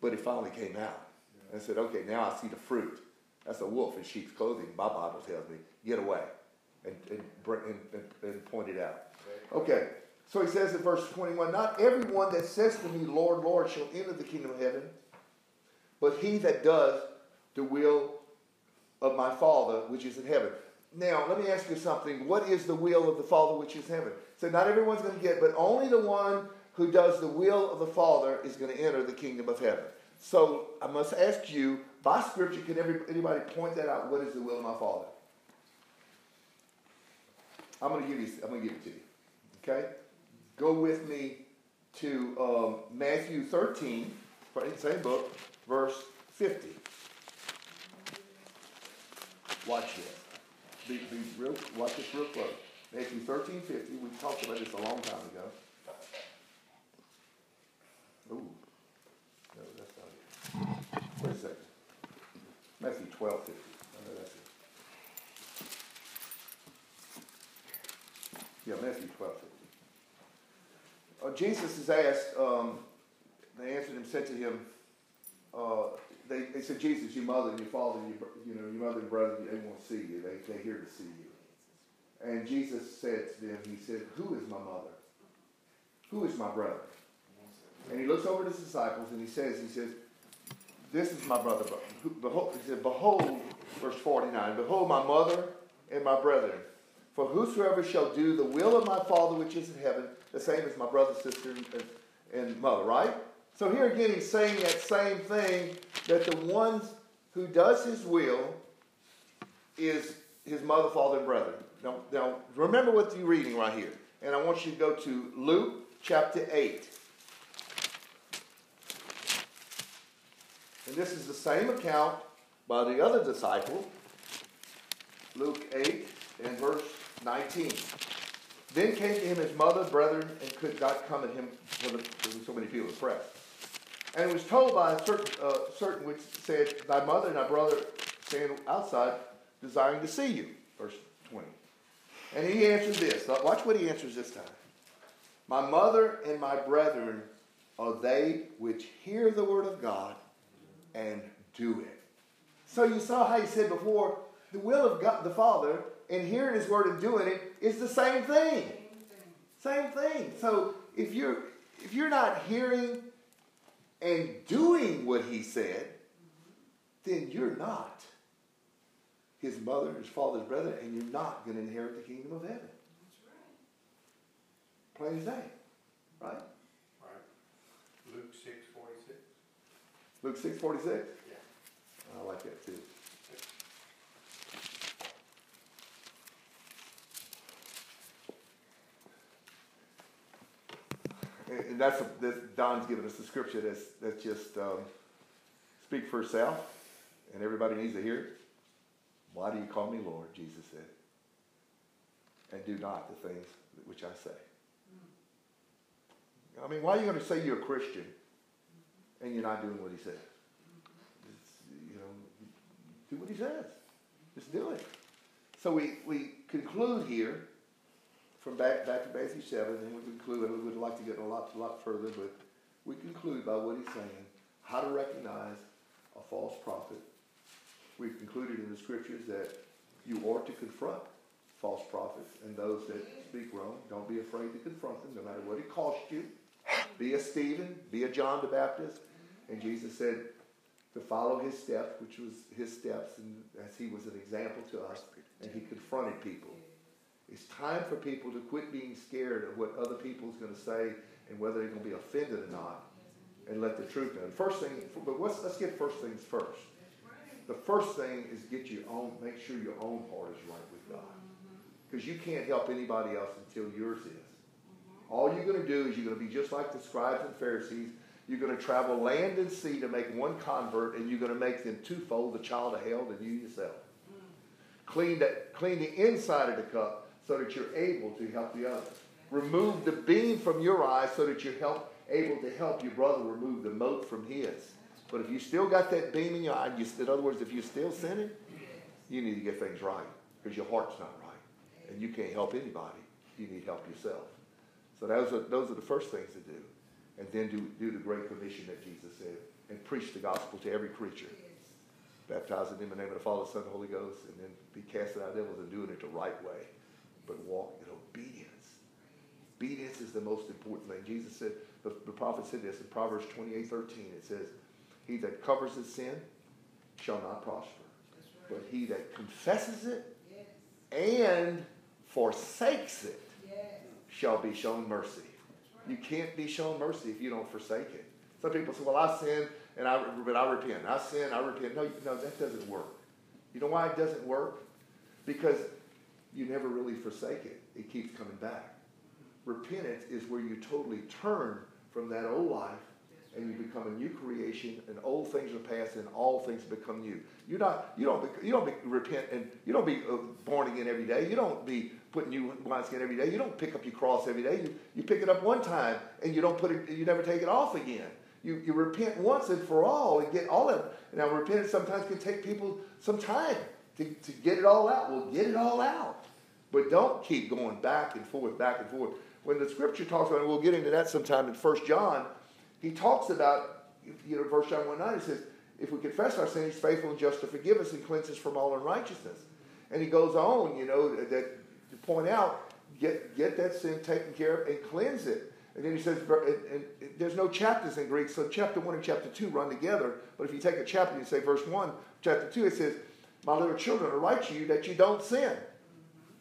Speaker 1: but it finally came out. I said, okay, now I see the fruit. That's a wolf in sheep's clothing. My Bible tells me, get away, and and, and, and, point it out. Okay, so he says in verse twenty-one, not everyone that says to me, Lord, Lord, shall enter the kingdom of heaven, but he that does the will of my Father which is in heaven. Now, let me ask you something. What is the will of the Father which is in heaven? So, not everyone's going to get, but only the one who does the will of the Father is going to enter the kingdom of heaven. So, I must ask you, by Scripture, can anybody point that out? What is the will of my Father? I'm going to give you. I'm going to give it to you. Okay, go with me to um, Matthew 13. Right, Same book, verse 50. Watch this. Be, be real, watch this real close. Matthew 13, 50. We talked about this a long time ago. Ooh. No, that's not it. Wait a second. Matthew 12, 50. I know that's it. Yeah, Matthew 12, 50. Uh, Jesus is asked, um, they answered him, said to him, uh, they, they said, Jesus, your mother and your father, and your, you know, your mother and brother, they want to see you. They, they're here to see you. And Jesus said to them, he said, who is my mother? Who is my brother? And he looks over at his disciples and he says, he says, this is my brother. Behold, he said, behold, verse 49, behold my mother and my brethren. For whosoever shall do the will of my Father which is in heaven, the same as my brother, sister, and, and mother, right? So here again, he's saying that same thing that the ones who does his will is his mother, father, and brethren. Now, now remember what you're reading right here. And I want you to go to Luke chapter 8. And this is the same account by the other disciple, Luke 8 and verse 19. Then came to him his mother, brethren, and could not come at him for the, so many people pressed. And it was told by a certain, uh, certain which said, Thy mother and thy brother stand outside, desiring to see you. Verse 20. And he answered this. Watch what he answers this time. My mother and my brethren are they which hear the word of God and do it. So you saw how he said before, the will of God the Father and hearing his word and doing it is the same thing. Same thing. So if you're if you're not hearing and doing what he said, then you're not his mother, his father's brother, and you're not going to inherit the kingdom of heaven. That's right. Plain as day. Right?
Speaker 4: Right. Luke six forty-six.
Speaker 1: Luke six forty six?
Speaker 4: Yeah.
Speaker 1: I like that too. And, and that's, a, that's Don's given us a scripture that's, that's just um, speak for itself, and everybody needs to hear it. Why do you call me Lord? Jesus said. And do not the things which I say. I mean, why are you going to say you're a Christian and you're not doing what he says. You know, do what he says. Just do it. So we, we conclude here from back back to Matthew seven, and we conclude. and We would like to get a lot a lot further, but we conclude by what he's saying: how to recognize a false prophet. We've concluded in the scriptures that you ought to confront false prophets and those that speak wrong. Don't be afraid to confront them, no matter what it costs you. Be a Stephen, be a John the Baptist, and Jesus said to follow his steps, which was his steps, and as he was an example to us, and he confronted people. It's time for people to quit being scared of what other people is going to say and whether they're going to be offended or not, and let the truth in. First thing, but let's, let's get first things first. The first thing is get your own, make sure your own heart is right with God, because you can't help anybody else until yours is. All you're going to do is you're going to be just like the scribes and Pharisees. You're going to travel land and sea to make one convert, and you're going to make them twofold the child of hell than you yourself. Clean, that, clean the inside of the cup so that you're able to help the others. Remove the beam from your eye so that you're help, able to help your brother remove the mote from his. But if you still got that beam in your eye, you, in other words, if you're still sinning, you need to get things right because your heart's not right. And you can't help anybody. You need help yourself. So those are, those are the first things to do. And then do, do the great commission that Jesus said and preach the gospel to every creature. Baptizing them in the name of the Father, Son, and Holy Ghost, and then be casting out devils and doing it the right way. But walk in obedience. Obedience is the most important thing. Jesus said, the, the prophet said this in Proverbs 28, 13. It says, He that covers his sin shall not prosper. But he that confesses it and forsakes it shall be shown mercy. You can't be shown mercy if you don't forsake it. Some people say, "Well, I sin and I, but I repent. I sin, I repent." No, no, that doesn't work. You know why it doesn't work? Because you never really forsake it. It keeps coming back. Repentance is where you totally turn from that old life and you become a new creation, and old things are past, and all things become new. You're not, you don't, you don't be, repent, and you don't be uh, born again every day. You don't be putting new wineskin every day. You don't pick up your cross every day. You, you pick it up one time, and you don't put it, you never take it off again. You, you repent once and for all and get all of. Now, repentance sometimes can take people some time to, to get it all out. Well, get it all out. But don't keep going back and forth, back and forth. When the scripture talks about, we'll get into that sometime in 1 John, he talks about, you know, 1 John 1 9, he says, if we confess our sins, he's faithful and just to forgive us and cleanse us from all unrighteousness. And he goes on, you know, that to point out, get, get that sin taken care of and cleanse it. And then he says, and, and there's no chapters in Greek, so chapter 1 and chapter 2 run together. But if you take a chapter and you say verse 1, chapter 2, it says, My little children, I write to you that you don't sin.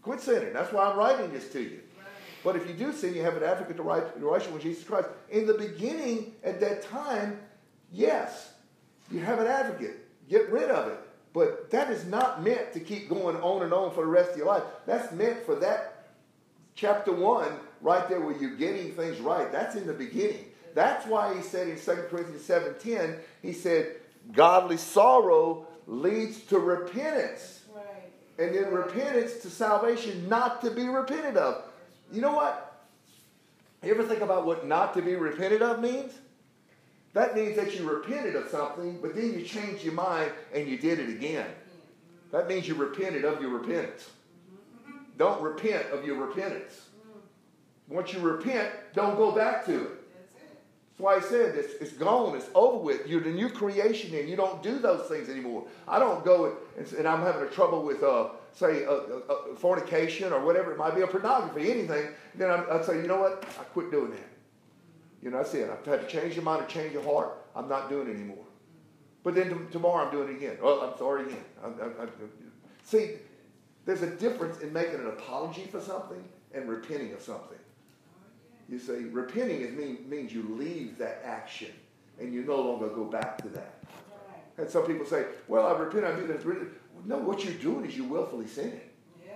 Speaker 1: Quit sinning. That's why I'm writing this to you. But if you do sin, you have an advocate to right, the righteous with Jesus Christ. In the beginning, at that time, yes, you have an advocate. Get rid of it. But that is not meant to keep going on and on for the rest of your life. That's meant for that chapter 1 right there where you're getting things right. That's in the beginning. That's why he said in 2 Corinthians 7.10, he said, godly sorrow leads to repentance.
Speaker 6: Right.
Speaker 1: And then repentance to salvation, not to be repented of. You know what? You ever think about what not to be repented of means? That means that you repented of something, but then you changed your mind and you did it again. That means you repented of your repentance. Don't repent of your repentance. Once you repent, don't go back to it. Why he said it's, it's gone, it's over with. You're the new creation and you don't do those things anymore. I don't go and, and I'm having a trouble with, uh, say, uh, uh, uh, fornication or whatever it might be, or pornography, anything. Then I'm, I'd say, you know what? I quit doing that. You know, that's it. I've had to change your mind or change your heart. I'm not doing it anymore. But then t- tomorrow I'm doing it again. Well, I'm sorry again. I'm, I'm, I'm, see, there's a difference in making an apology for something and repenting of something. You say repenting is mean, means you leave that action and you no longer go back to that. And some people say, well, I repent, I do this. Really. No, what you're doing is you willfully sinning.
Speaker 6: Yeah.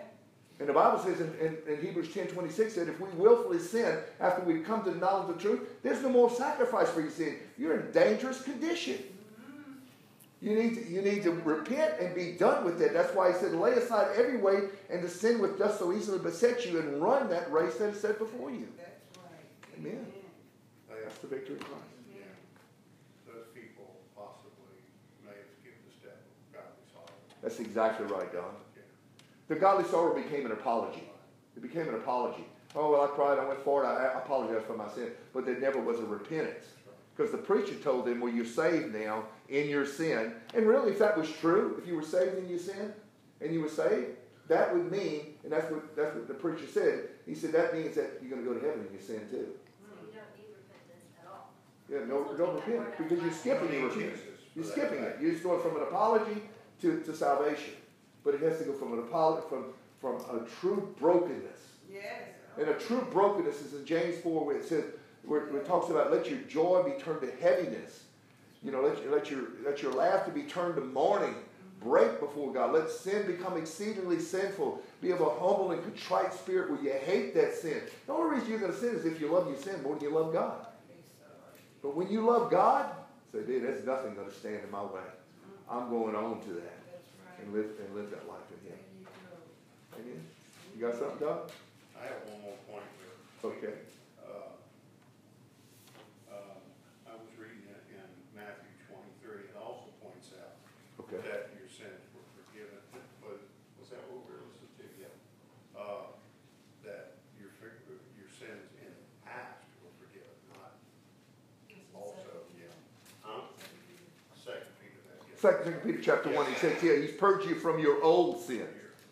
Speaker 1: And the Bible says in, in, in Hebrews 10 26 that if we willfully sin after we've come to the knowledge of the truth, there's no more sacrifice for your sin. You're in dangerous condition. Mm-hmm. You need, to, you need to repent and be done with it. That's why he said, lay aside every weight and the sin which does so easily beset you and run that race that is set before you. Amen.
Speaker 4: They
Speaker 1: That's the victory of Christ.
Speaker 4: Yeah. Those people possibly may have skipped the step of godly sorrow.
Speaker 1: That's exactly right, Don.
Speaker 4: Yeah.
Speaker 1: The godly sorrow became an apology. It became an apology. Oh, well, I cried, I went forward, I I apologize for my sin. But there never was a repentance. Because the preacher told them, well, you're saved now in your sin. And really, if that was true, if you were saved in your sin and you were saved, that would mean, and that's what, that's what the preacher said, he said that means that you're going to go to heaven in your sin too.
Speaker 5: So you don't need repentance at all.
Speaker 1: Yeah, no, no repent, because you're skipping the repentance. You're skipping it. You're just going from an apology to, to salvation. But it has to go from an apology, from, from a true brokenness.
Speaker 6: Yes.
Speaker 1: And a true brokenness is in James 4 where it says, where, where it talks about let your joy be turned to heaviness. You know, let, your- let, your, let your laughter be turned to mourning. Break before God. Let sin become exceedingly sinful. Be of a humble and contrite spirit where you hate that sin. The only reason you're going to sin is if you love your sin more than you love God. But when you love God, say, dude, there's nothing going to stand in my way. I'm going on to that
Speaker 6: right.
Speaker 1: and live and live that life in Him. Amen. You got something, Doc?
Speaker 4: I have one more point there.
Speaker 1: Okay.
Speaker 4: Uh, um, I was reading it in Matthew twenty-three, it also points out
Speaker 1: Okay.
Speaker 4: that your sins were forgiven, but, was that what we were listening to? Yeah. Uh, that your, for- your sins in the past were forgiven, not also, yeah. Huh? Second Peter, that, yeah.
Speaker 1: Second, Second Peter chapter one, he says, yeah, he's purged you from your old sin,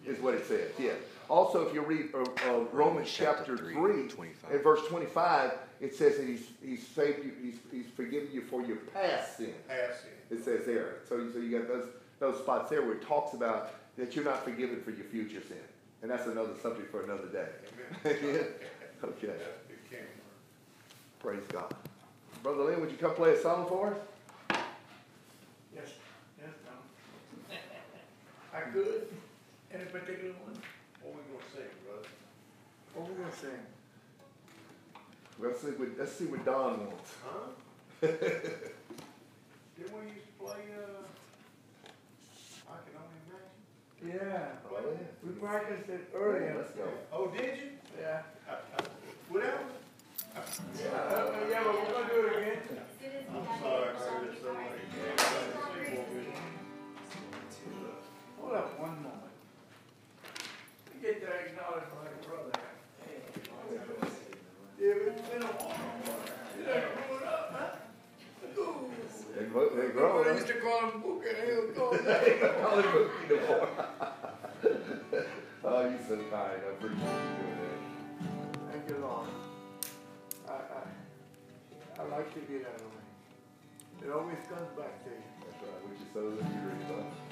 Speaker 1: is what it says, yeah. Also, if you read uh, uh, Romans chapter
Speaker 9: three,
Speaker 1: three, and verse twenty-five, it says that he's, he's saved you, he's, he's forgiven you for your past sin.
Speaker 4: Past sin.
Speaker 1: It says there. So, you- so you got those, those spots there where it talks about that you're not forgiven for your future sin. And that's another subject for another day.
Speaker 4: Amen. (laughs)
Speaker 1: Okay.
Speaker 4: Yeah, came.
Speaker 1: Praise God. Brother Lynn, would you come play a song for us?
Speaker 2: Yes, yes, no. I could, any particular one?
Speaker 4: What we gonna sing, brother?
Speaker 2: What we gonna sing?
Speaker 1: Let's see what, let's see what Don wants.
Speaker 4: Huh? (laughs) Didn't we used to play, uh, I can only imagine?
Speaker 2: Yeah,
Speaker 1: Oh, yeah.
Speaker 2: we practiced it earlier.
Speaker 1: Let's go.
Speaker 4: Oh, did you?
Speaker 2: Yeah.
Speaker 4: Whatever.
Speaker 2: Uh, yeah, but we're gonna do it again.
Speaker 5: As soon as we
Speaker 4: I'm
Speaker 5: got
Speaker 4: sorry,
Speaker 5: it,
Speaker 4: sir,
Speaker 5: I'll
Speaker 4: it's so
Speaker 5: sorry.
Speaker 2: Hold up one moment. We get to acknowledge my brother. Yeah, it's been a while. You done grew up, huh? Ooh.
Speaker 1: They grow, they grow,
Speaker 2: I used to call him Booker, he would call me.
Speaker 1: Hollywood, you know. Oh, you're so kind, I appreciate you doing that.
Speaker 2: Thank you, Lord. I, I, I like to be that way. It always comes back to you.
Speaker 1: That's right, what you sow, that you